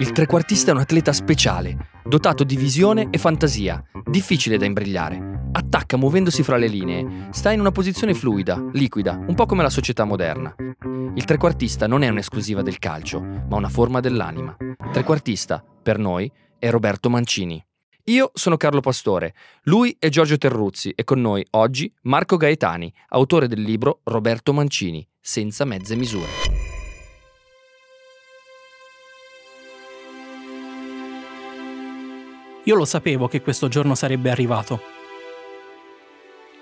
Il trequartista è un atleta speciale, dotato di visione e fantasia, difficile da imbrigliare. Attacca muovendosi fra le linee, sta in una posizione fluida, liquida, un po' come la società moderna. Il trequartista non è un'esclusiva del calcio, ma una forma dell'anima. Trequartista, per noi, è Roberto Mancini. Io sono Carlo Pastore, lui è Giorgio Terruzzi e con noi oggi Marco Gaetani, autore del libro Roberto Mancini, senza mezze misure. Io lo sapevo che questo giorno sarebbe arrivato.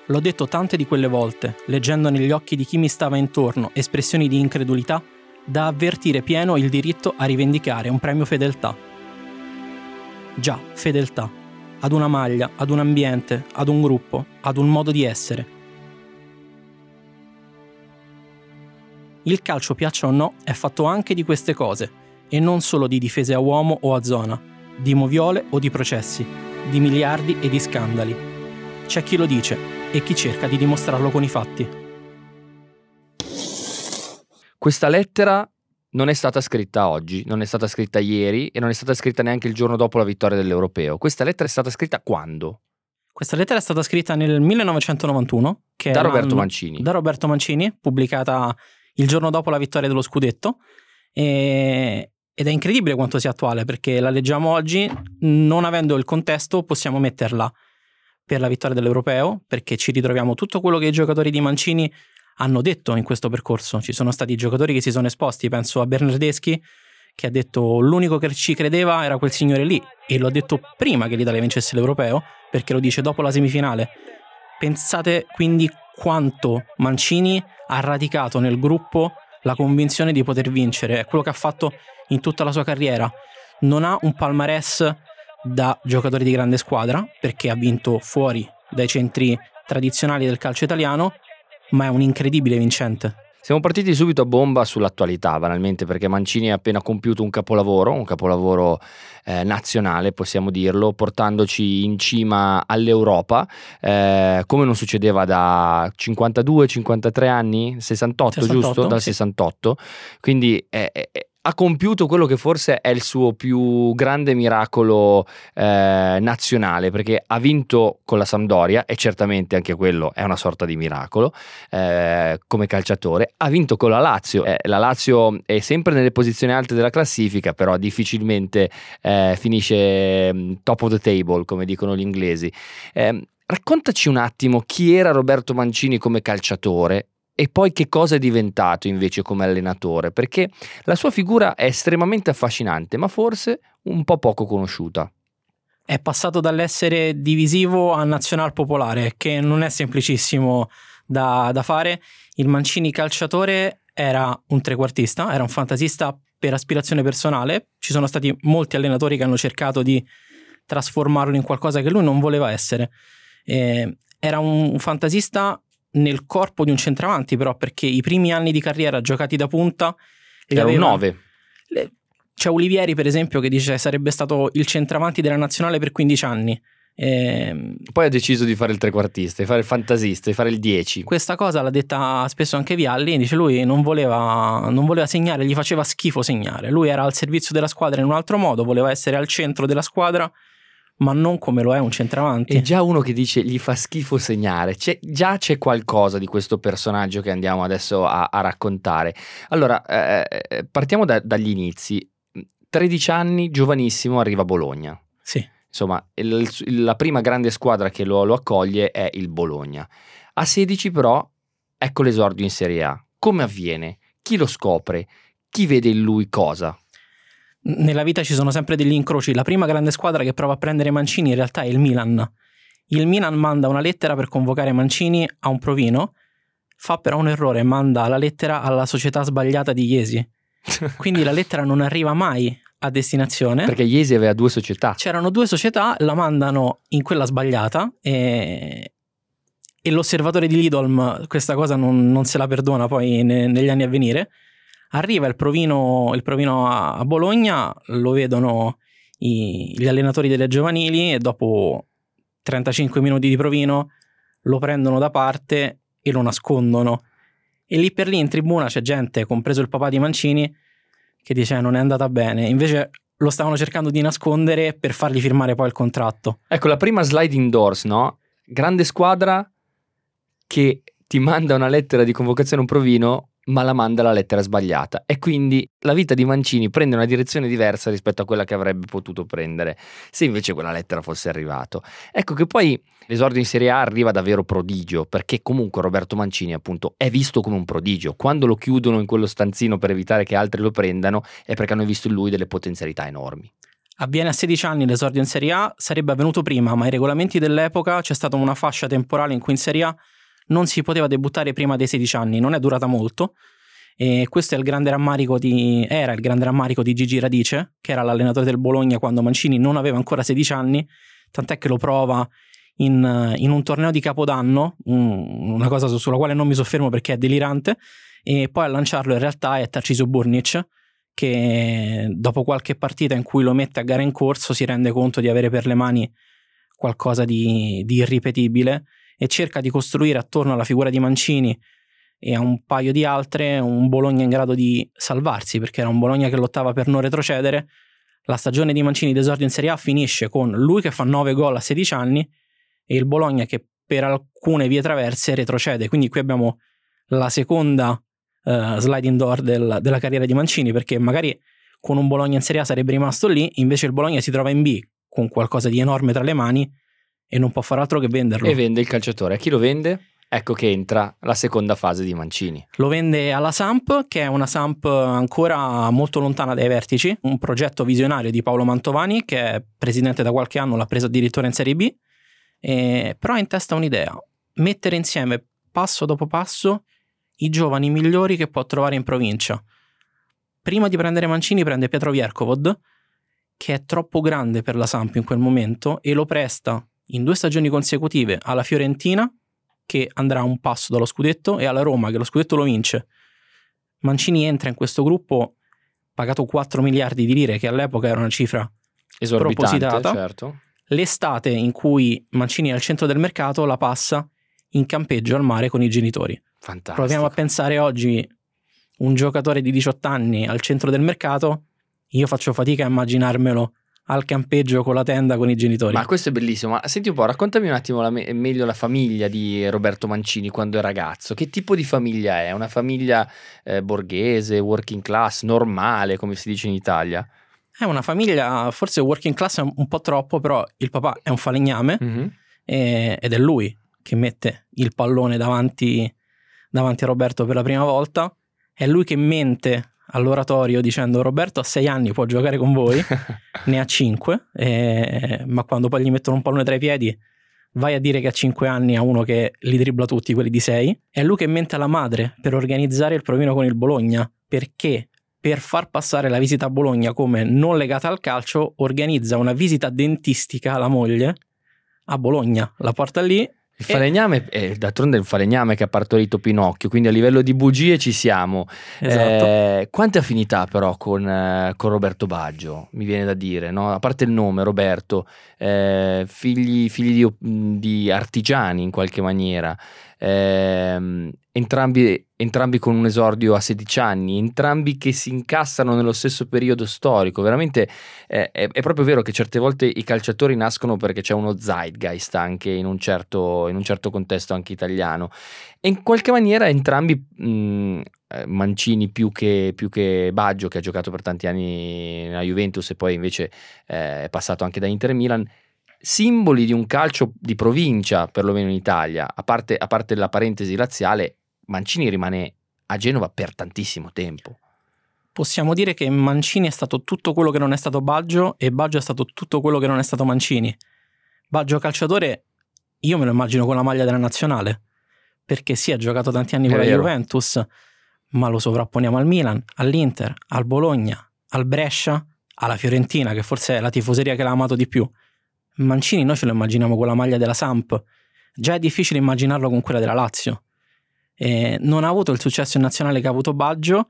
L'ho detto tante di quelle volte, leggendo negli occhi di chi mi stava intorno espressioni di incredulità, da avvertire pieno il diritto a rivendicare un premio fedeltà. Già, fedeltà. Ad una maglia, ad un ambiente, ad un gruppo, ad un modo di essere. Il calcio, piaccia o no, è fatto anche di queste cose, e non solo di difese a uomo o a zona, di moviole o di processi, di miliardi e di scandali. C'è chi lo dice e chi cerca di dimostrarlo con i fatti. Questa lettera non è stata scritta oggi, non è stata scritta ieri e non è stata scritta neanche il giorno dopo la vittoria dell'Europeo. Questa lettera è stata scritta quando? Questa lettera è stata scritta nel 1991 da Roberto Mancini. Da Roberto Mancini, pubblicata il giorno dopo la vittoria dello scudetto. E, ed è incredibile quanto sia attuale perché la leggiamo oggi, non avendo il contesto possiamo metterla per la vittoria dell'Europeo, perché ci ritroviamo tutto quello che i giocatori di Mancini hanno detto in questo percorso. Ci sono stati giocatori che si sono esposti, penso a Bernardeschi, che ha detto l'unico che ci credeva era quel signore lì, e l'ho detto prima che l'Italia vincesse l'Europeo, perché lo dice dopo la semifinale. Pensate quindi quanto Mancini ha radicato nel gruppo la convinzione di poter vincere, è quello che ha fatto in tutta la sua carriera. Non ha un palmarès da giocatore di grande squadra, perché ha vinto fuori dai centri tradizionali del calcio italiano, ma è un incredibile vincente. Siamo partiti subito a bomba sull'attualità, banalmente, perché Mancini ha appena compiuto un capolavoro, un capolavoro eh, nazionale, possiamo dirlo, portandoci in cima all'Europa, eh, come non succedeva da 52-53 anni, 68, 68 giusto? Dal sì. 68. Quindi è, è, ha compiuto quello che forse è il suo più grande miracolo eh, nazionale, perché ha vinto con la Sampdoria, e certamente anche quello è una sorta di miracolo, eh, come calciatore, ha vinto con la Lazio. Eh, la Lazio è sempre nelle posizioni alte della classifica, però difficilmente eh, finisce mm, top of the table, come dicono gli inglesi. Ehm, raccontaci un attimo chi era Roberto Mancini come calciatore e poi che cosa è diventato invece come allenatore, perché la sua figura è estremamente affascinante, ma forse un po' poco conosciuta. È passato dall'essere divisivo a nazional popolare, che non è semplicissimo da, da fare. Il Mancini calciatore era un trequartista, era un fantasista per aspirazione personale. Ci sono stati molti allenatori che hanno cercato di trasformarlo in qualcosa che lui non voleva essere. Eh, era un fantasista nel corpo di un centravanti, però, perché i primi anni di carriera giocati da punta. Era un 9. c'è Olivieri, per esempio, che dice sarebbe stato il centravanti della nazionale per 15 anni. E... Ehm, Poi ha deciso di fare il trequartista, di fare il fantasista, di fare il 10. Questa cosa l'ha detta spesso anche Vialli. Dice lui non voleva, non voleva segnare, gli faceva schifo segnare. Lui era al servizio della squadra in un altro modo, voleva essere al centro della squadra ma non come lo è un centravanti. È già uno che dice gli fa schifo segnare, c'è, già c'è qualcosa di questo personaggio che andiamo adesso a, a raccontare. Allora, eh, eh partiamo da, dagli inizi. 13 anni, giovanissimo, arriva a Bologna. Sì. Insomma, il, la prima grande squadra che lo, lo accoglie è il Bologna. A 16 però, ecco l'esordio in Serie A. Come avviene? Chi lo scopre? Chi vede in lui cosa? Nella vita ci sono sempre degli incroci. La prima grande squadra che prova a prendere Mancini in realtà è il Milan. Il Milan manda una lettera per convocare Mancini a un provino, fa però un errore, manda la lettera alla società sbagliata di Iesi. Quindi la lettera non arriva mai a destinazione. Perché Iesi aveva due società. C'erano due società, la mandano in quella sbagliata e, e l'osservatore di Lidolm questa cosa non, non se la perdona poi ne, negli anni a venire Arriva il provino, il provino a, a, Bologna, lo vedono i, gli allenatori delle giovanili e dopo 35 minuti di provino lo prendono da parte e lo nascondono. E lì per lì in tribuna c'è gente, compreso il papà di Mancini, che dice eh, non è andata bene. Invece lo stavano cercando di nascondere per fargli firmare poi il contratto. Ecco, la prima slide indoors, no? Grande squadra che ti manda una lettera di convocazione a un provino ma la manda la lettera sbagliata e quindi la vita di Mancini prende una direzione diversa rispetto a quella che avrebbe potuto prendere se invece quella lettera fosse arrivata. Ecco che poi l'esordio in Serie A arriva davvero prodigio perché comunque Roberto Mancini appunto è visto come un prodigio. Quando lo chiudono in quello stanzino per evitare che altri lo prendano è perché hanno visto in lui delle potenzialità enormi. Avviene a 16 anni l'esordio in Serie A, sarebbe avvenuto prima, ma ai regolamenti dell'epoca c'è stata una fascia temporale in cui in Serie A non si poteva debuttare prima dei 16 anni, non è durata molto. E questo il di, era il grande rammarico di Gigi Radice, che era l'allenatore del Bologna quando Mancini non aveva ancora 16 anni, tant'è che lo prova in, in un torneo di Capodanno, una cosa sulla quale non mi soffermo perché è delirante, e poi a lanciarlo in realtà è Tarcisio Burnic, che dopo qualche partita in cui lo mette a gara in corso si rende conto di avere per le mani qualcosa di, di irripetibile e cerca di costruire attorno alla figura di Mancini e a un paio di altre un Bologna in grado di salvarsi, perché era un Bologna che lottava per non retrocedere. La stagione di Mancini d'esordio in Serie A finisce con lui che fa 9 gol a 16 anni e il Bologna che per alcune vie traverse retrocede. Quindi qui abbiamo la seconda uh, sliding door del, della carriera di Mancini, perché magari con un Bologna in Serie A sarebbe rimasto lì, invece il Bologna si trova in B con qualcosa di enorme tra le mani e non può fare altro che venderlo. E vende il calciatore. A chi lo vende? Ecco che entra la seconda fase di Mancini. Lo vende alla Samp, che è una Samp ancora molto lontana dai vertici, un progetto visionario di Paolo Mantovani, che è presidente da qualche anno, l'ha preso addirittura in Serie B, e, però ha in testa un'idea, mettere insieme passo dopo passo i giovani migliori che può trovare in provincia. Prima di prendere Mancini prende Pietro Viercovod, che è troppo grande per la Samp in quel momento, e lo presta in due stagioni consecutive alla Fiorentina, che andrà un passo dallo scudetto, e alla Roma, che lo scudetto lo vince. Mancini entra in questo gruppo pagato 4 miliardi di lire, che all'epoca era una cifra propositata. Certo. L'estate in cui Mancini è al centro del mercato la passa in campeggio al mare con i genitori. Fantastico. Proviamo a pensare oggi un giocatore di 18 anni al centro del mercato, io faccio fatica a immaginarmelo al campeggio con la tenda con i genitori. Ma questo è bellissimo. Ma senti un po', raccontami un attimo la me- meglio la famiglia di Roberto Mancini quando è ragazzo. Che tipo di famiglia è? Una famiglia eh, borghese, working class, normale, come si dice in Italia? È una famiglia, forse working class è un, po' troppo, però il papà è un falegname mm-hmm. e, ed è lui che mette il pallone davanti, davanti a Roberto per la prima volta. È lui che mente all'oratorio dicendo Roberto a sei anni può giocare con voi, ne ha cinque, eh, ma quando poi gli mettono un pallone tra i piedi vai a dire che a cinque anni ha uno che li dribbla tutti, quelli di sei. È lui che mente alla madre per organizzare il provino con il Bologna, perché per far passare la visita a Bologna come non legata al calcio, organizza una visita dentistica alla moglie a Bologna, la porta lì il falegname, eh, d'altronde è il falegname che ha partorito Pinocchio, quindi a livello di bugie ci siamo. Esatto. Eh, quante affinità però con, eh, con, Roberto Baggio, mi viene da dire, no? a parte il nome Roberto, eh, figli, figli di, di, artigiani in qualche maniera, ehm, entrambi, entrambi, con un esordio a 16 anni, entrambi che si incassano nello stesso periodo storico. Veramente eh, è, è, proprio vero che certe volte i calciatori nascono perché c'è uno zeitgeist anche in un certo, in un certo contesto anche italiano. E in qualche maniera entrambi, mh, eh, Mancini più che, più che, Baggio, che ha giocato per tanti anni nella Juventus e poi invece eh, è passato anche da Inter Milan, simboli di un calcio di provincia, perlomeno in Italia, a parte, a parte la parentesi razziale, Mancini rimane a Genova per tantissimo tempo. Possiamo dire che Mancini è stato tutto quello che non è stato Baggio e Baggio è stato tutto quello che non è stato Mancini. Baggio calciatore, io me lo immagino con la maglia della nazionale, perché sì, ha giocato tanti anni con la Juventus, ma lo sovrapponiamo al Milan, all'Inter, al Bologna, al Brescia, alla Fiorentina, che forse è la tifoseria che l'ha amato di più. Mancini noi ce lo immaginiamo con la maglia della Samp, già è difficile immaginarlo con quella della Lazio. E non ha avuto il successo in nazionale che ha avuto Baggio,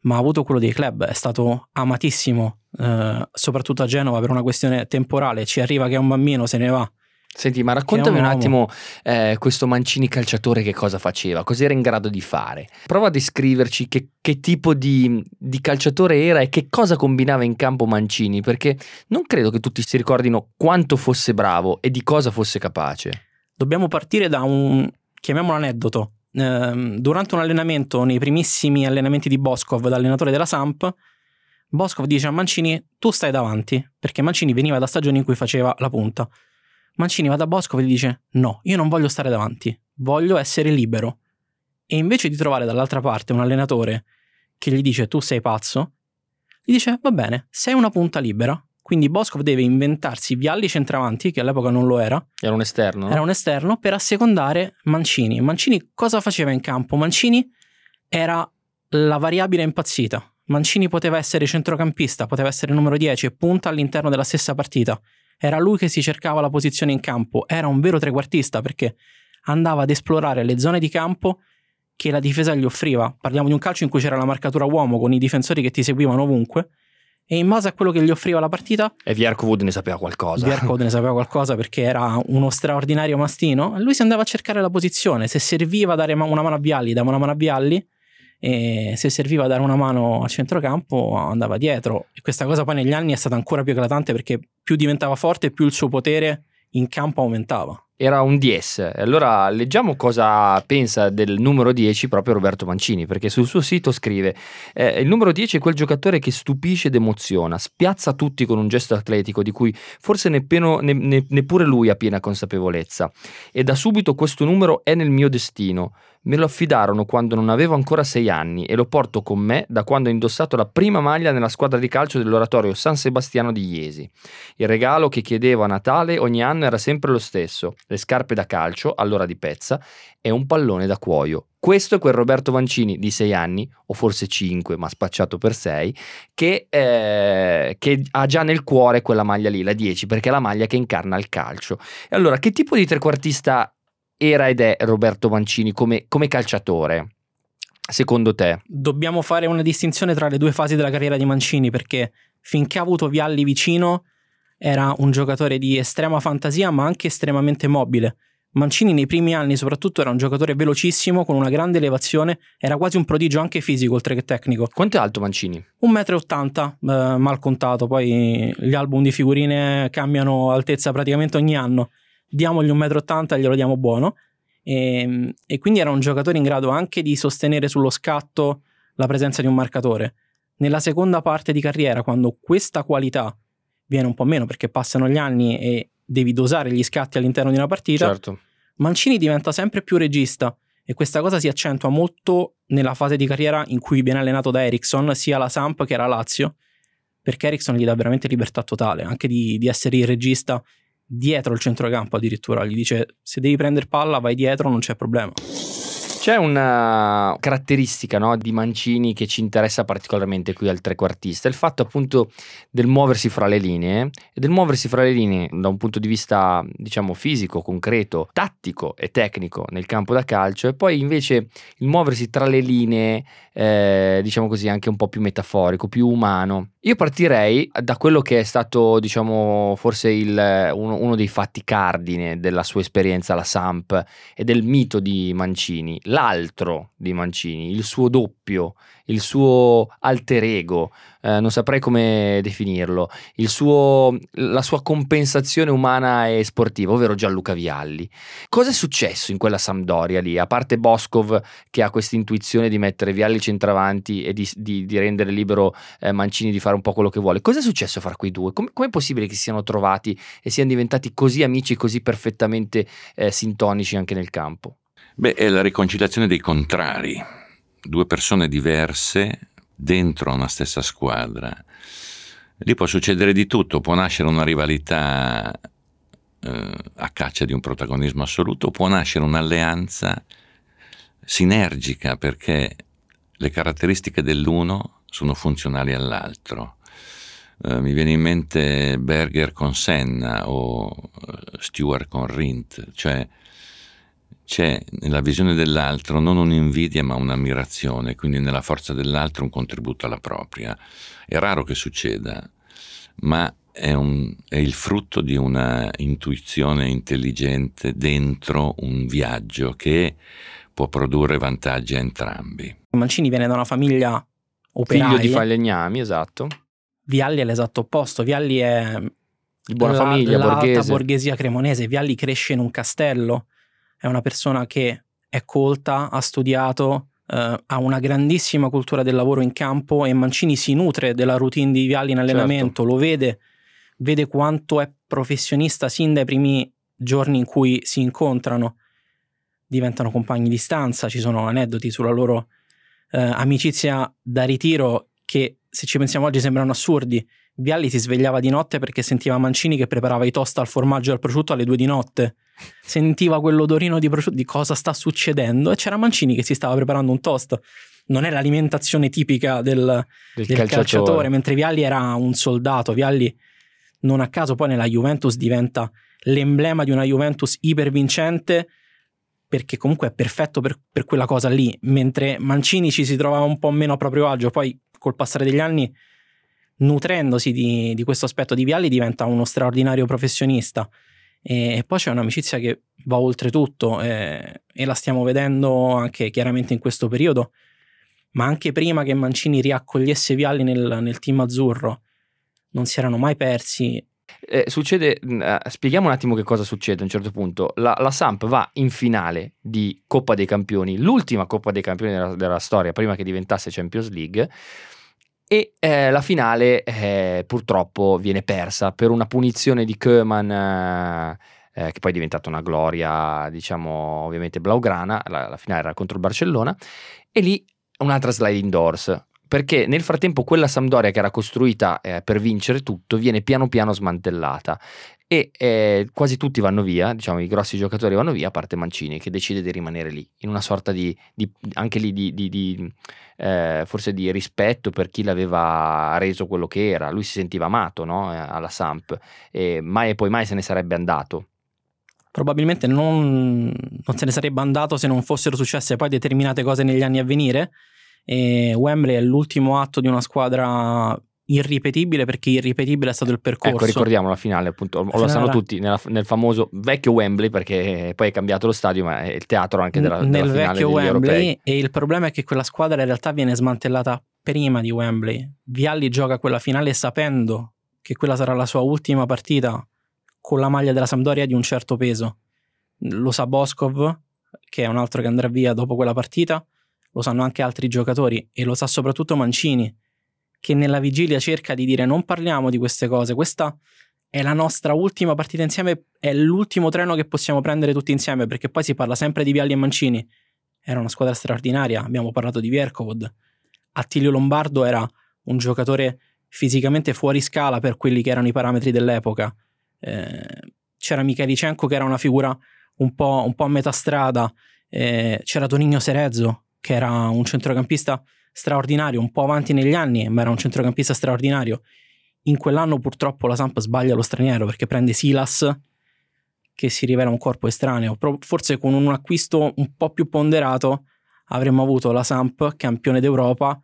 ma ha avuto quello dei club, è stato amatissimo, eh, soprattutto a Genova per una questione temporale, ci arriva che è un bambino, se ne va. Senti, ma raccontami un, un attimo eh, questo Mancini calciatore che cosa faceva, cosa era in grado di fare. Prova a descriverci che, che tipo di, di, calciatore era e che cosa combinava in campo Mancini, perché non credo che tutti si ricordino quanto fosse bravo e di cosa fosse capace. Dobbiamo partire da un, chiamiamolo aneddoto. Eh, durante un allenamento, nei primissimi allenamenti di Boscov, da allenatore della Samp, Boscov dice a Mancini, tu stai davanti, perché Mancini veniva da stagioni in cui faceva la punta. Mancini va da Bosco e gli dice: No, io non voglio stare davanti, voglio essere libero. E invece di trovare dall'altra parte un allenatore che gli dice: Tu sei pazzo, gli dice: Va bene, sei una punta libera. Quindi Boscov deve inventarsi Vialli centravanti, che all'epoca non lo era. Era un esterno. Era un esterno per assecondare Mancini. Mancini cosa faceva in campo? Mancini era la variabile impazzita. Mancini poteva essere centrocampista, poteva essere numero 10 e punta all'interno della stessa partita. Era lui che si cercava la posizione in campo, era un vero trequartista perché andava ad esplorare le zone di campo che la difesa gli offriva. Parliamo di un calcio in cui c'era la marcatura uomo con i difensori che ti seguivano ovunque e in base a quello che gli offriva la partita e Vierkovud ne sapeva qualcosa Vierkovud ne sapeva qualcosa perché era uno straordinario mastino lui si andava a cercare la posizione se serviva dare una mano a Vialli dava una mano a Vialli e se serviva a dare una mano a centrocampo andava dietro e questa cosa poi negli anni è stata ancora più eclatante perché più diventava forte più il suo potere in campo aumentava era un DS. Allora leggiamo cosa pensa del numero 10 proprio Roberto Mancini, perché sul suo sito scrive: eh, Il numero 10 è quel giocatore che stupisce ed emoziona, spiazza tutti con un gesto atletico di cui forse neppeno, ne, ne, neppure lui ha piena consapevolezza. E da subito questo numero è nel mio destino. Me lo affidarono quando non avevo ancora sei anni e lo porto con me da quando ho indossato la prima maglia nella squadra di calcio dell'oratorio San Sebastiano di Iesi. Il regalo che chiedevo a Natale ogni anno era sempre lo stesso: le scarpe da calcio, allora di pezza, e un pallone da cuoio. Questo è quel Roberto Mancini di sei anni, o forse cinque, ma spacciato per sei, che, eh, che, ha già nel cuore quella maglia lì, la 10, perché è la maglia che incarna il calcio. E allora, che tipo di trequartista era ed è Roberto Mancini come, come calciatore? Secondo te? Dobbiamo fare una distinzione tra le due fasi della carriera di Mancini perché finché ha avuto Vialli vicino era un giocatore di estrema fantasia ma anche estremamente mobile. Mancini nei primi anni soprattutto era un giocatore velocissimo con una grande elevazione, era quasi un prodigio anche fisico oltre che tecnico. Quanto è alto Mancini? 1,80 m, eh, mal contato, poi gli album di figurine cambiano altezza praticamente ogni anno diamogli un metro 80 e glielo diamo buono. E, ehm, e, quindi era un giocatore in grado anche di sostenere sullo scatto la presenza di un marcatore. Nella seconda parte di carriera, quando questa qualità viene un po' meno perché passano gli anni e devi dosare gli scatti all'interno di una partita, certo. Mancini diventa sempre più regista e questa cosa si accentua molto nella fase di carriera in cui viene allenato da Ericsson, sia la Samp che la Lazio, perché Ericsson gli dà veramente libertà totale, anche di, di essere il regista dietro il centrocampo addirittura, gli dice se devi prendere palla vai dietro, non c'è problema. C'è una caratteristica no, di Mancini che ci interessa particolarmente qui al trequartista, il fatto appunto del muoversi fra le linee e del muoversi fra le linee da un punto di vista diciamo fisico, concreto, tattico e tecnico nel campo da calcio e poi invece il muoversi tra le linee eh, diciamo così anche un po' più metaforico, più umano. Io partirei da quello che è stato diciamo forse il, uno, uno dei fatti cardine della sua esperienza alla Samp e del mito di Mancini l'altro di Mancini, il suo doppio, il suo alter ego, eh, non saprei come definirlo, suo, la sua compensazione umana e sportiva, ovvero Gianluca Vialli. Cosa è successo in quella Sampdoria lì? A parte Boscov che ha questa intuizione di mettere Vialli centravanti e di, di, di rendere libero eh, Mancini di fare un po' quello che vuole, cosa è successo fra quei due? Com- com'è possibile che si siano trovati e siano diventati così amici, così perfettamente eh, sintonici anche nel campo? Beh, è la riconciliazione dei contrari, due persone diverse dentro una stessa squadra. Lì può succedere di tutto, può nascere una rivalità eh, a caccia di un protagonismo assoluto, può nascere un'alleanza sinergica perché le caratteristiche dell'uno sono funzionali all'altro. Uh, mi viene in mente Berger con Senna o uh, Stewart con Rindt, cioè c'è nella visione dell'altro non un'invidia ma un'ammirazione, quindi nella forza dell'altro un contributo alla propria. È raro che succeda, ma è, un, è, il frutto di una intuizione intelligente dentro un viaggio che può produrre vantaggi a entrambi. Mancini viene da una famiglia operaia. Figlio di falegnami, esatto. Vialli è l'esatto opposto. Vialli è di buona la, famiglia, borghese. borghesia cremonese. Vialli cresce in un castello, è una persona che è colta, ha studiato, eh, ha una grandissima cultura del lavoro in campo e Mancini si nutre della routine di Vialli in allenamento, certo. lo vede, vede quanto è professionista sin dai primi giorni in cui si incontrano, diventano compagni di stanza, ci sono aneddoti sulla loro eh, amicizia da ritiro che se ci pensiamo oggi sembrano assurdi. Vialli si svegliava di notte perché sentiva Mancini che preparava i toast al formaggio e al prosciutto alle due di notte. Sentiva quell'odorino di prosciutto, di cosa sta succedendo e c'era Mancini che si stava preparando un toast. Non è l'alimentazione tipica del, del, del calciatore. calciatore, mentre Vialli era un soldato. Vialli non a caso poi nella Juventus diventa l'emblema di una Juventus ipervincente perché comunque è perfetto per, per, quella cosa lì, mentre Mancini ci si trovava un po' meno a proprio agio, poi col passare degli anni, nutrendosi di, di questo aspetto di Vialli, diventa uno straordinario professionista. E, e poi c'è un'amicizia che va oltre tutto e, e la stiamo vedendo anche chiaramente in questo periodo, ma anche prima che Mancini riaccogliesse Vialli nel, nel team azzurro, non si erano mai persi eh, succede, uh, spieghiamo un attimo che cosa succede a un certo punto. La, la, Samp va in finale di Coppa dei Campioni, l'ultima Coppa dei Campioni della, della storia, prima che diventasse Champions League. E eh, la finale eh, purtroppo viene persa per una punizione di Koeman, eh, eh, che poi è diventata una gloria, diciamo, ovviamente blaugrana. La, la finale era contro il Barcellona. E lì un'altra sliding doors perché nel frattempo quella Sampdoria che era costruita eh, per vincere tutto viene piano piano smantellata. E eh, quasi tutti vanno via, diciamo i grossi giocatori vanno via, a parte Mancini che decide di rimanere lì, in una sorta di, di anche lì di, di, di eh, forse di rispetto per chi l'aveva reso quello che era, lui si sentiva amato no? Eh, alla Samp e mai e poi mai se ne sarebbe andato. Probabilmente non, non, se ne sarebbe andato se non fossero successe poi determinate cose negli anni a venire e Wembley è l'ultimo atto di una squadra irripetibile perché irripetibile è stato il percorso. Ecco, ricordiamo la finale, appunto, lo sanno tutti, nella, nel famoso vecchio Wembley perché poi è cambiato lo stadio, ma è il teatro anche della, nel della vecchio Wembley e il problema è che quella squadra in realtà viene smantellata prima di Wembley. Vialli gioca quella finale sapendo che quella sarà la sua ultima partita con la maglia della Sampdoria di un certo peso. Lo sa Boskov, che è un altro che andrà via dopo quella partita, lo sanno anche altri giocatori e lo sa soprattutto Mancini, che nella vigilia cerca di dire non parliamo di queste cose, questa è la nostra ultima partita insieme, è l'ultimo treno che possiamo prendere tutti insieme, perché poi si parla sempre di Vialli e Mancini. Era una squadra straordinaria, abbiamo parlato di Viercovod. Attilio Lombardo era un giocatore fisicamente fuori scala per quelli che erano i parametri dell'epoca. Eh, c'era Michelicenko che era una figura un po', un po a metà strada, eh, c'era Tonigno Serezzo che era un centrocampista straordinario, un po' avanti negli anni, ma era un centrocampista straordinario. In quell'anno purtroppo la Samp sbaglia lo straniero perché prende Silas, che si rivela un corpo estraneo. Forse con un acquisto un po' più ponderato avremmo avuto la Samp campione d'Europa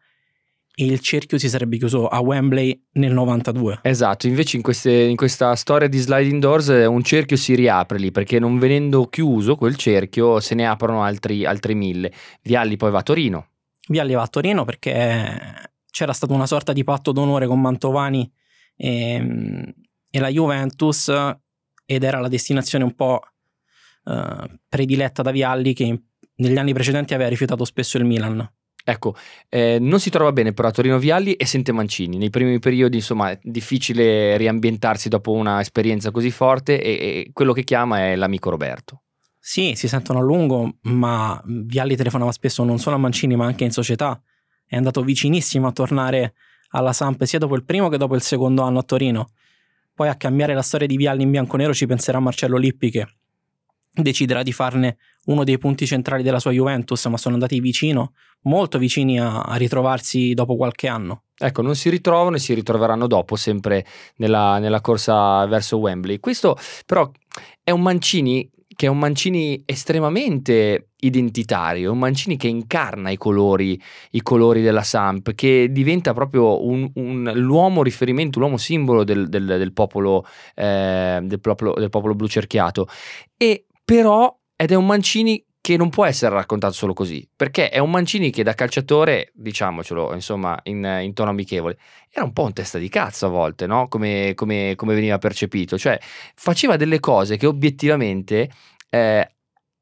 e il cerchio si sarebbe chiuso a Wembley nel 92. Esatto, invece in, queste, in, questa storia di sliding doors eh, un cerchio si riapre lì perché non venendo chiuso quel cerchio se ne aprono altri, altri mille. Vialli poi va a Torino. Vialli va a Torino perché c'era stata una sorta di patto d'onore con Mantovani e, e la Juventus ed era la destinazione un po' eh, prediletta da Vialli che negli anni precedenti aveva rifiutato spesso il Milan. Ecco, eh, non si trova bene però a Torino Vialli e sente Mancini. Nei primi periodi, insomma, è difficile riambientarsi dopo una esperienza così forte e, e quello che chiama è l'amico Roberto. Sì, si sentono a lungo, ma Vialli telefonava spesso non solo a Mancini ma anche in società. È andato vicinissimo a tornare alla Samp sia dopo il primo che dopo il secondo anno a Torino. Poi a cambiare la storia di Vialli in bianco-nero ci penserà Marcello Lippi che deciderà di farne uno dei punti centrali della sua Juventus, ma sono andati vicino, molto vicini a, a ritrovarsi dopo qualche anno. Ecco, non si ritrovano e si ritroveranno dopo, sempre nella, nella corsa verso Wembley. Questo però è un Mancini che è un Mancini estremamente identitario, un Mancini che incarna i colori, i colori della Samp, che diventa proprio un, un, l'uomo riferimento, l'uomo simbolo del, del, del, popolo, eh, del, popolo, del popolo blu cerchiato. E però, ed è un Mancini che non può essere raccontato solo così, perché è un Mancini che da calciatore, diciamocelo, insomma, in, in tono amichevole, era un po' un testa di cazzo a volte, no? Come, come, come veniva percepito, cioè faceva delle cose che obiettivamente eh,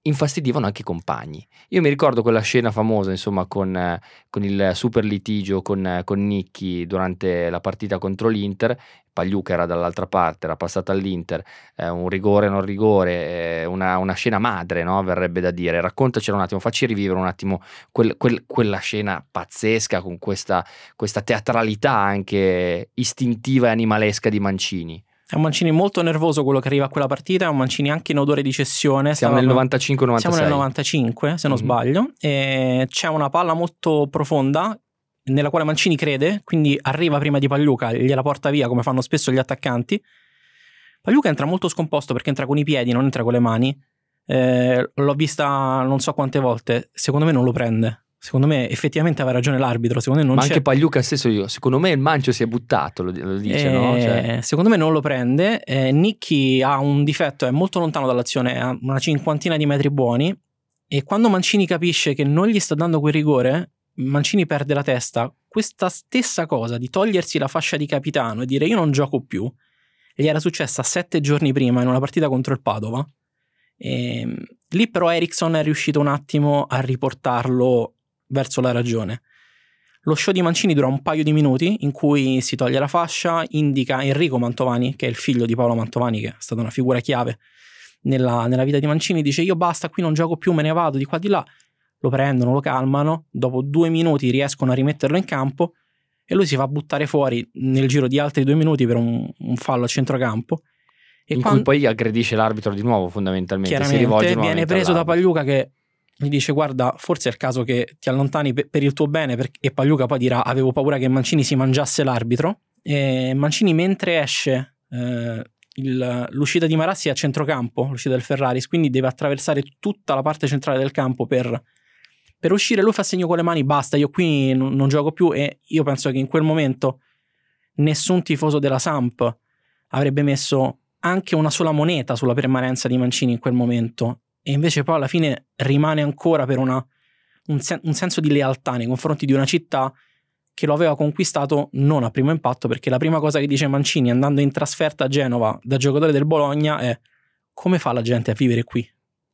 infastidivano anche i compagni. Io mi ricordo quella scena famosa, insomma, con, con il super litigio con, con Nicchi durante la partita contro l'Inter. Pagliuca era dall'altra parte, era passata all'Inter, eh, un rigore, non rigore, eh, una, una, scena madre, no? verrebbe da dire. Raccontacelo un attimo, facci rivivere un attimo quel, quel, quella scena pazzesca con questa, questa teatralità anche istintiva e animalesca di Mancini. È un Mancini molto nervoso quello che arriva a quella partita, è un Mancini anche in odore di cessione. Siamo nel 95-96. Siamo nel 95, se non mm-hmm. sbaglio. E c'è una palla molto profonda nella quale Mancini crede, quindi arriva prima di Pagliuca, gliela porta via come fanno spesso gli attaccanti. Pagliuca entra molto scomposto perché entra con i piedi, non entra con le mani. Eh, l'ho vista non so quante volte, secondo me non lo prende. Secondo me effettivamente aveva ragione l'arbitro. Secondo me non Ma c'è... anche Pagliuca stesso io. Secondo me il Mancio si è buttato, lo, lo dice, eh, no? Cioè... Secondo me non lo prende. Eh, Nicchi ha un difetto, è molto lontano dall'azione, ha una cinquantina di metri buoni. E quando Mancini capisce che non gli sta dando quel rigore, Mancini perde la testa. Questa stessa cosa di togliersi la fascia di capitano e dire io non gioco più, gli era successa sette giorni prima in una partita contro il Padova. E, ehm, lì però Ericsson è riuscito un attimo a riportarlo verso la ragione. Lo show di Mancini dura un paio di minuti in cui si toglie la fascia, indica Enrico Mantovani, che è il figlio di Paolo Mantovani, che è stata una figura chiave nella, nella vita di Mancini, dice io basta, qui non gioco più, me ne vado di qua di là. Lo prendono, lo calmano, dopo due minuti riescono a rimetterlo in campo e lui si fa buttare fuori nel giro di altri due minuti per un, un fallo a centrocampo. E in quando, cui poi aggredisce l'arbitro di nuovo fondamentalmente. Chiaramente viene preso da Pagliuca che gli dice guarda forse è il caso che ti allontani per, il tuo bene e Pagliuca poi dirà avevo paura che Mancini si mangiasse l'arbitro e Mancini mentre esce eh, il, l'uscita di Marassi è a centrocampo l'uscita del Ferraris quindi deve attraversare tutta la parte centrale del campo per, per uscire. Lui fa segno con le mani basta io qui non, non gioco più e io penso che in quel momento nessun tifoso della Samp avrebbe messo anche una sola moneta sulla permanenza di Mancini in quel momento e invece poi alla fine rimane ancora per una, un, sen- un senso di lealtà nei confronti di una città che lo aveva conquistato non a primo impatto, perché la prima cosa che dice Mancini andando in trasferta a Genova da giocatore del Bologna è come fa la gente a vivere qui?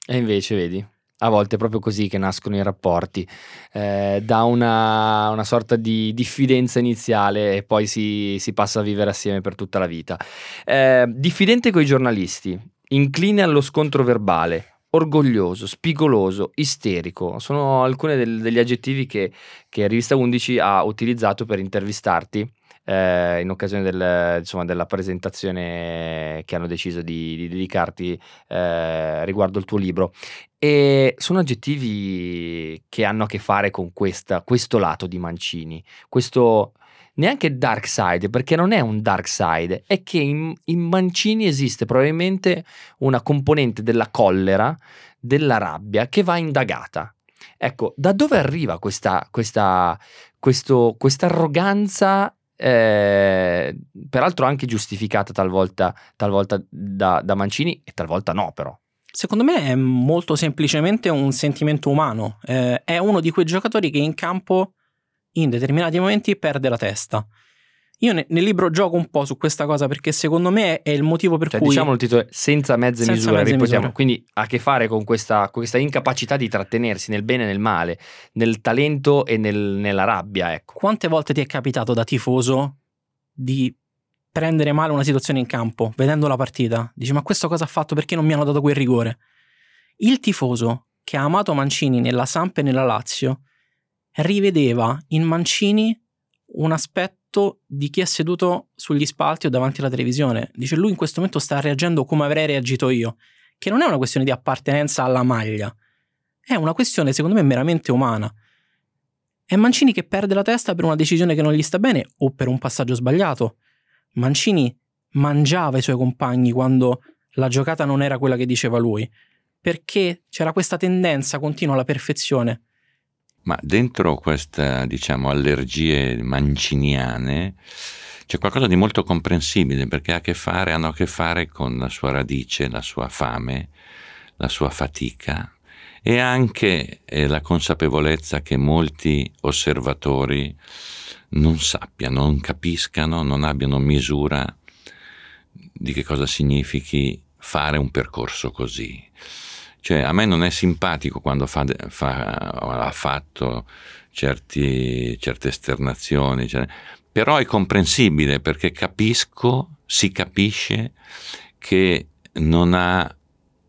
E invece vedi, a volte è proprio così che nascono i rapporti, eh, da una, una, sorta di diffidenza iniziale e poi si, si, passa a vivere assieme per tutta la vita. Eh, diffidente con i giornalisti, incline allo scontro verbale, orgoglioso, spigoloso, isterico. Sono alcuni del, degli aggettivi che, che Rivista 11 ha utilizzato per intervistarti eh, in occasione del, insomma, della presentazione che hanno deciso di, di dedicarti eh, riguardo il tuo libro. E sono aggettivi che hanno a che fare con questa, questo lato di Mancini, questo neanche dark side, perché non è un dark side, è che in, in Mancini esiste probabilmente una componente della collera, della rabbia che va indagata. Ecco, da dove arriva questa, questa questo, arroganza, eh, peraltro anche giustificata talvolta, talvolta da, da Mancini e talvolta no però? Secondo me è molto semplicemente un sentimento umano, eh, è uno di quei giocatori che in campo in determinati momenti perde la testa. Io ne, nel libro gioco un po' su questa cosa perché secondo me è il motivo per cioè, cui... Diciamo il titolo senza mezze senza misure, mezze misure. quindi ha a che fare con questa, questa, incapacità di trattenersi nel bene e nel male, nel talento e nel, nella rabbia. Ecco. Quante volte ti è capitato da tifoso di prendere male una situazione in campo, vedendo la partita? Dici ma questo cosa ha fatto? Perché non mi hanno dato quel rigore? Il tifoso che ha amato Mancini nella Samp e nella Lazio rivedeva in Mancini un aspetto di chi è seduto sugli spalti o davanti alla televisione. Dice lui in questo momento sta reagendo come avrei reagito io, che non è una questione di appartenenza alla maglia, è una questione secondo me meramente umana. È Mancini che perde la testa per una decisione che non gli sta bene o per un passaggio sbagliato. Mancini mangiava i suoi compagni quando la giocata non era quella che diceva lui. perché c'era questa tendenza continua alla perfezione. Ma dentro queste, diciamo, allergie manciniane c'è qualcosa di molto comprensibile perché ha a che fare, hanno a che fare con la sua radice, la sua fame, la sua fatica e anche eh, la consapevolezza che molti osservatori non sappiano, non capiscano, non abbiano misura di che cosa significhi fare un percorso così. Cioè, a me non è simpatico quando fa, fa, ha fatto certi, certe esternazioni, cioè, però è comprensibile perché capisco, si capisce che non ha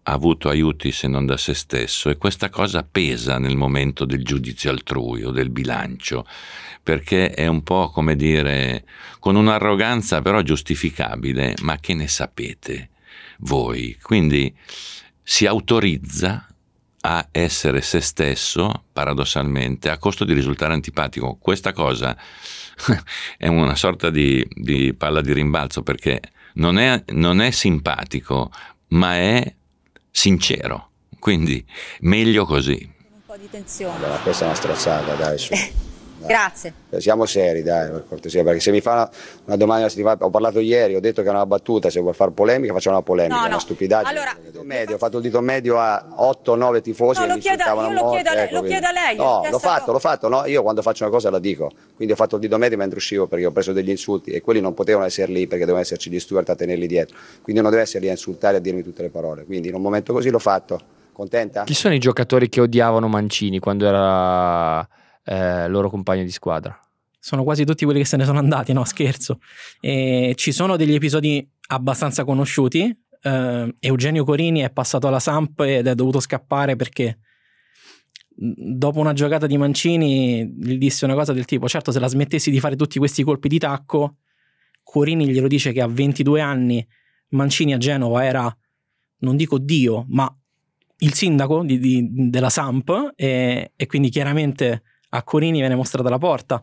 avuto aiuti se non da se stesso e questa cosa pesa nel momento del giudizio altrui o del bilancio perché è un po' come dire con un'arroganza però giustificabile ma che ne sapete voi? Quindi si autorizza a essere se stesso, paradossalmente, a costo di risultare antipatico. Questa cosa è una sorta di, di palla di rimbalzo perché non è, non è simpatico, ma è sincero. Quindi meglio così. Un po' di tensione. Allora, questa è una strozzata, dai. Su. Grazie. Eh, siamo seri, dai, per cortesia, perché se mi fa una, una domanda, ho parlato ieri, ho detto che è una battuta, se vuoi fare polemica facciamo una polemica, No, è no. una stupidaggine. Allora- Il dito medio, ho fatto il dito medio a 8-9 tifosi No, lo mi insultavano io a lo morte, chiedo a lei- ecco, lo chiedo a lei, No, l'ho fatto, l'ho fatto, no, io quando faccio una cosa la dico, quindi ho fatto il dito medio mentre uscivo perché ho preso degli insulti e quelli non potevano essere lì perché dovevano esserci gli steward a tenerli dietro, quindi non deve essere lì a insultare e a dirmi tutte le parole, quindi in un momento così l'ho fatto, contenta? Chi sono i giocatori che odiavano Mancini quando era eh, loro compagno di squadra? Sono quasi tutti quelli che se ne sono andati, no scherzo. E ci sono degli episodi abbastanza conosciuti. Eh, Eugenio Corini è passato alla Samp ed è dovuto scappare perché dopo una giocata di Mancini gli disse una cosa del tipo certo se la smettessi di fare tutti questi colpi di tacco Corini glielo dice che a 22 anni Mancini a Genova era non dico Dio ma il sindaco di- di- della Samp e, e quindi chiaramente a Corini viene mostrata la porta